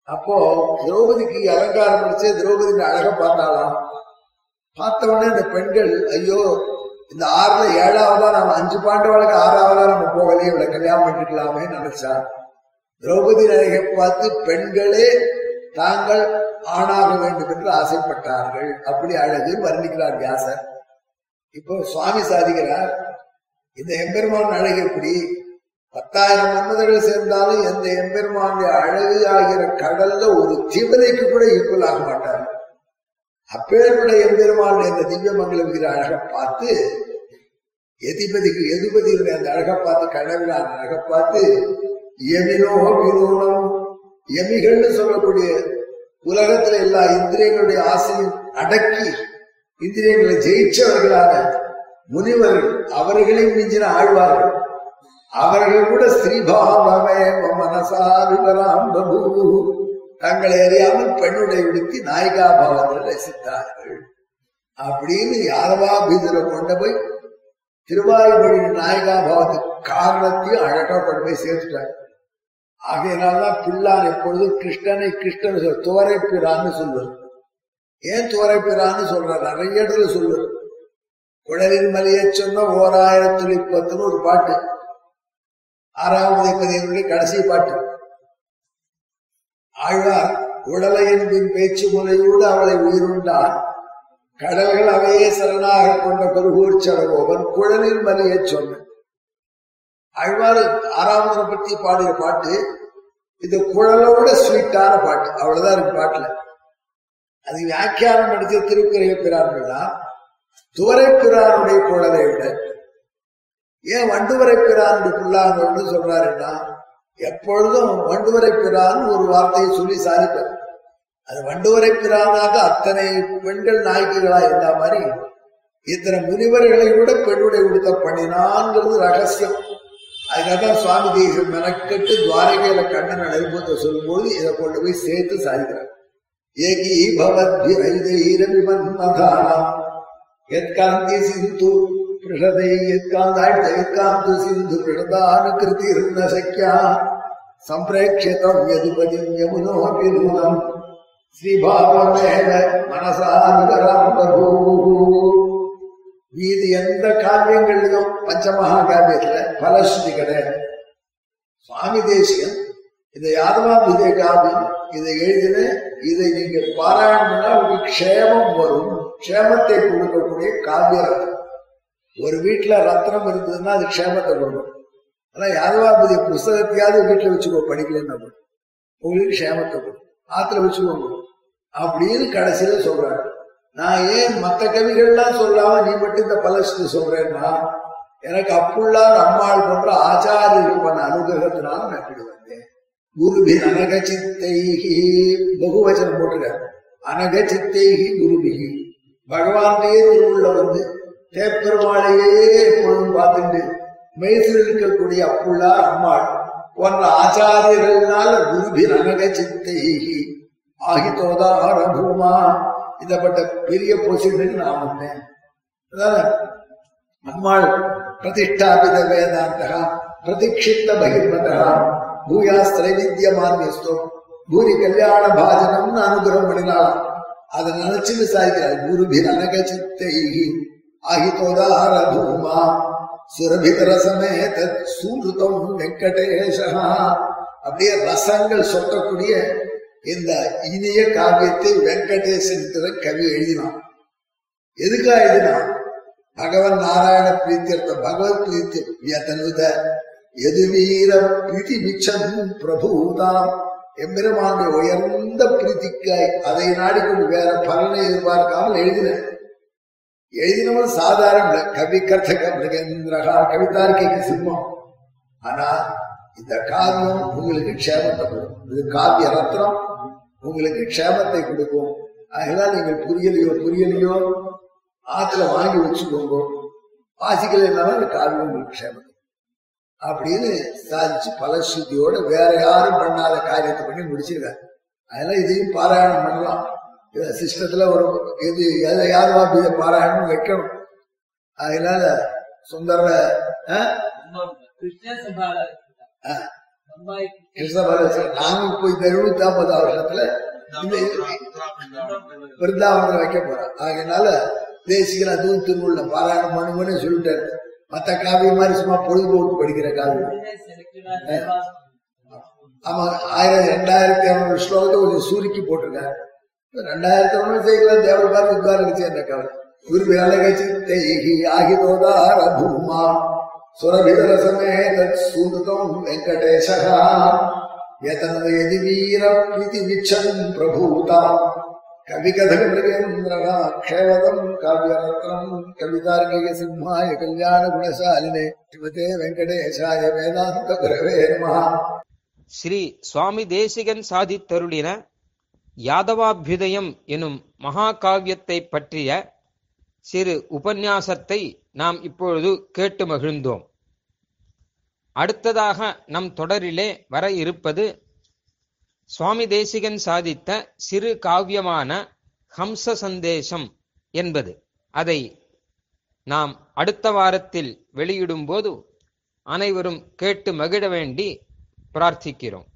அப்போ திரௌபதிக்கு அலங்காரம் படிச்சு திரௌபதியின் அழகை பார்த்தாலாம். பார்த்த உடனே இந்த பெண்கள் ஐயோ இந்த ஆறுல ஏழாவதா நம்ம அஞ்சு பாண்டவளுக்கு ஆறாவதா நம்ம போகலையே இவளை கல்யாணம் பண்ணிக்கலாமே நினைச்சா. திரௌபதி அழகை பார்த்து பெண்களே தாங்கள் ஆணாக வேண்டும் என்று ஆசைப்பட்டார்கள். அப்படி அழகு வர்ணிக்கிறார் வியாசர். இப்போ சுவாமி சாதிக்கிறார் இந்த எம்பெருமான் அழகு எப்படி? பத்தாயிரம் மன்மதர்கள் சேர்ந்தாலும் எந்த எம்பெருமானுடைய அழகு ஆகிற கடல்ல ஒரு தீவிரைக்கு கூட ஈக்குவல் ஆக மாட்டார். அப்பேற்பட எம்பெருமானுடைய இந்த திவ்ய மங்கலங்கிற அழகை பார்த்து எதிபதிக்கு எதிபதியுடைய அந்த அழகை பார்த்து கடவுள் அந்த அழகை பார்த்து எமினோ வினோனம் எமிகள்னு சொல்லக்கூடிய உலகத்துல எல்லா இந்திரியங்களுடைய ஆசையும் அடக்கி இந்திரியங்களை ஜெயிச்சவர்களான முனிவர்கள் அவர்களையும் மிஞ்சின ஆழ்வார்கள். அவர்களோட கூட ஸ்ரீபாவமே மனசா விவராம் பிரபு தங்களை அறியாமல் பெண்ணுடைய உடுத்தி நாயிகா பாவத்தில் ரசித்தார்கள். அப்படின்னு யாதவா பீதில கொண்டு போய் திருவாயுமொழி நாயகா பாவத்துக்கு காரணத்தையும் அழகா கொண்டு போய் சேர்த்துட்டாங்க. ஆகையினால்தான் பிள்ளார் எப்பொழுது கிருஷ்ணனை கிருஷ்ணன் சொல் துவரை பிறான்னு சொல்லுவார். ஏன் துவரை பிறான்னு சொல்றார்? நிறைய இடத்துல சொல்லுவார். குழலின் மலையை சொன்ன ஓர் ஆயிரத்தி ஒரு பாட்டு. ஆறாவது பதினுடைய கடைசி பாட்டு. ஆழ்வார் உடலை என்பின் பேச்சு முறையோடு அவளை உயிருண்டான் கடல்கள் அவையே சரணாக கொண்ட பெருகூர் சடகோபன் குழலில் மலையை சொன்ன ஆழ்வார் ஆறாவது பத்தி பாடிய பாட்டு இது குழலோட ஸ்வீட்டான பாட்டு. அவ்வளவுதான் இருக்கு பாட்டுல. அது வியாக்கியானம் எடுத்த திருக்குறைய தான். துவரை பிறாருடைய குழலை விட ஏன் வண்டுவரை பிரான் புல்லாங்கன்னு சொல்றாருன்னா எப்பொழுதும் வண்டுவரை பிரான் ஒரு வார்த்தையை சொல்லி சாதிப்பார் அது வண்டுவரை பிரானாக அத்தனை பெண்கள் நாயகிகளா இருந்த மாதிரி இத்தனை முனிவர்களை விட பெண்ணுடைய உடுத்த பண்ணினான்ங்கிறது ரகசியம். அதுக்காக சுவாமி தேசம் மெனக்கெட்டு துவாரகையில கண்ணன் அனுபவத்தை சொல்லும்போது இதை கொண்டு போய் சேர்த்து சாதிக்கிறார். ஏகி பவத்பிரைதைரவிமன்மதானாம் எத்காந்தி சிந்து பிருஷதை எத்காந்தாழ்த்த எத்காந்து சிந்து பிருஷதானுகிருதிர்ன சக்கியா சம்பிரேட்சிதம் யதுபதிம் யமுனோபி நூனம் ஸ்ரீபாவமேவ மனசானுகரம் மீதி எந்த காவியங்கள்லயும் பஞ்சமகா காவியத்துல பலஸ்ருதி கிடையாது சுவாமி தேசியம் இந்த யாதவாபிதய காவியம் இதை எழுதின இதை நீங்கள் பாராயணம் பண்ணா உங்களுக்கு க்ஷேமம் வரும் க்ஷேமத்தை கொடுக்கக்கூடிய காவிய ஒரு வீட்டுல ரத்னம் இருந்ததுன்னா அது க்ஷேமத்தை கொடுக்கும். ஆனா யாதவாபிதய புஸ்தகத்தையாவது வீட்டுல வச்சுக்கோ படிக்கலன்னா உங்களுக்கு க்ஷேமத்தை கொடுக்கும். ஆத்துல வச்சுக்கோங்க. அப்படின்னு கடைசியில சொல்றாரு. நான் ஏன் மத்த கவிகள்லாம் சொல்லாம நீ மட்டும் இந்த பலஸ்து சொல்றேன்னா எனக்கு அப்புள்ளார் அம்மாள் போன்ற ஆச்சாரியர்கள் பண்ண அனுகிரகத்தினால நான் இப்படி வந்தேன். குருபி அனகச்சித்தைகி பகுவச்சனம் போட்டுருக்காரு. அனகச்சித்தைகி குருபிகி பகவானுடைய திருவுள்ள வந்து தேப்பெருமாளையே எப்பொழுதும் பார்த்துட்டு மைசூரில் இருக்கக்கூடிய அப்புள்ளார் அம்மாள் போன்ற ஆச்சாரியர்களால் குருபி அனகச்சித்தைகி ஆகித்தோதார பூமா இதப்பட்ட பெரிய பொசிஷனுக்கு நான் வந்தேன். அம்மாள் பிரதிஷ்டாபித வேதாந்தகா பிரதிக்ஷிப்த பகிர்மதா பூயாஸ்திரைவித்தியமான்யஸ்தோ பூரி கல்யாண பாஜனம்னு அனுகிரகம் பண்ணினாலாம் அதை நினைச்சு விசாரிக்கிறார் குருபி அனகச்சித்தை சித்தை. பூமா சுரபிதரசமே தத் சூருதம் வெங்கடேஷா அப்படியே ரசங்கள் சொட்டக்கூடிய இந்த இனிய காவியத்தை வெங்கடேசன் கவி எழுதினான். எதுக்கா எழுதினான்? பகவன் நாராயண பிரீத்தியர்த்த பகவத் பிரீத்தியதனுத எது வீர பிரீத்தி மிச்சம் பிரபுதாம். எம்பெருமானுடைய உயர்ந்த பிரீத்திக்காய் அதை நாடிக்கொண்டு வேற பலனை எதிர்பார்க்காமல் எழுதினேன் எழுதினவன் சாதாரண கவி கர்த்தக மிருகேந்திரகா கவிதார்க்கிக்கு சிம்மம் ஆனா இந்த காவியம் உங்களுக்கு க்ஷேமத்தை கொடுக்கும். இது காவிய ரத்னம். உங்களுக்கு க்ஷேமத்தை கொடுக்கும். அதெல்லாம் நீங்கள் புரியலையோ புரியலையோ ஆத்துல வாங்கி வச்சுக்கோங்க. வாசிக்கலைன்னாலும் இந்த காவியம் உங்களுக்கு க்ஷேமத்தை அப்படின்னு சாதிச்சு பலஸ்ருதியோட வேற யாரும் பண்ணாத காரியத்தை பண்ணி முடிச்சிருக்காரு. அதெல்லாம் இதையும் பாராயணம் பண்ணலாம். சிஸ்டத்துல ஒரு இது எதை யாருவா இதை பாராயணம் வைக்கணும். அதனால சுந்தர இப்போ இந்த எழுபத்தி ஐம்பது வருஷத்துல இந்த விருந்தாவனத்துல வைக்க போறோம் அதனால தேசிகன் அதுவும் திருவுள்ள பாராயணம் பண்ணுங்கன்னு சொல்லிட்டாரு. மத்த காவியம் மாதிரி சும்மா பொழுதுபோக்கு படிக்கிற காவியம். ஆமா ஆயிரம் ரெண்டாயிரத்தி இரநூறு ஸ்லோகத்தை கொஞ்சம் சுருக்கி போட்டிருக்காரு. ரெண்டாயிரத்தி செய்யலாம் தேவல் பார்த்து உத்வாரம் சேர்ந்த கவலை குருவி அழகி ஆகிதோதார பூமா சுரபிதரசமே சூதம் வெங்கடேசா எதனது வீர பிரீதி விச்சம் பிரபூதா கவிகதக காவியரத்னம் கவிதார்கிக சிம்மாய கல்யாண குணசாலினே. சிவதே வெங்கடேசாய வேதாந்த குரவே நம. ஸ்ரீ சுவாமி தேசிகன் சாதித்தருளின யாதவாபியுதயம் எனும் மகாகாவியத்தை பற்றிய சிறு உபன்யாசத்தை நாம் இப்பொழுது கேட்டு மகிழ்ந்தோம். அடுத்ததாக நம் தொடரிலே வர இருப்பது சுவாமி தேசிகன் சாதித்த சிறு காவியமான ஹம்ச சந்தேசம் என்பது. அதை நாம் அடுத்த வாரத்தில் வெளியிடும்போது அனைவரும் கேட்டு மகிழ வேண்டி பிரார்த்திக்கிறோம்.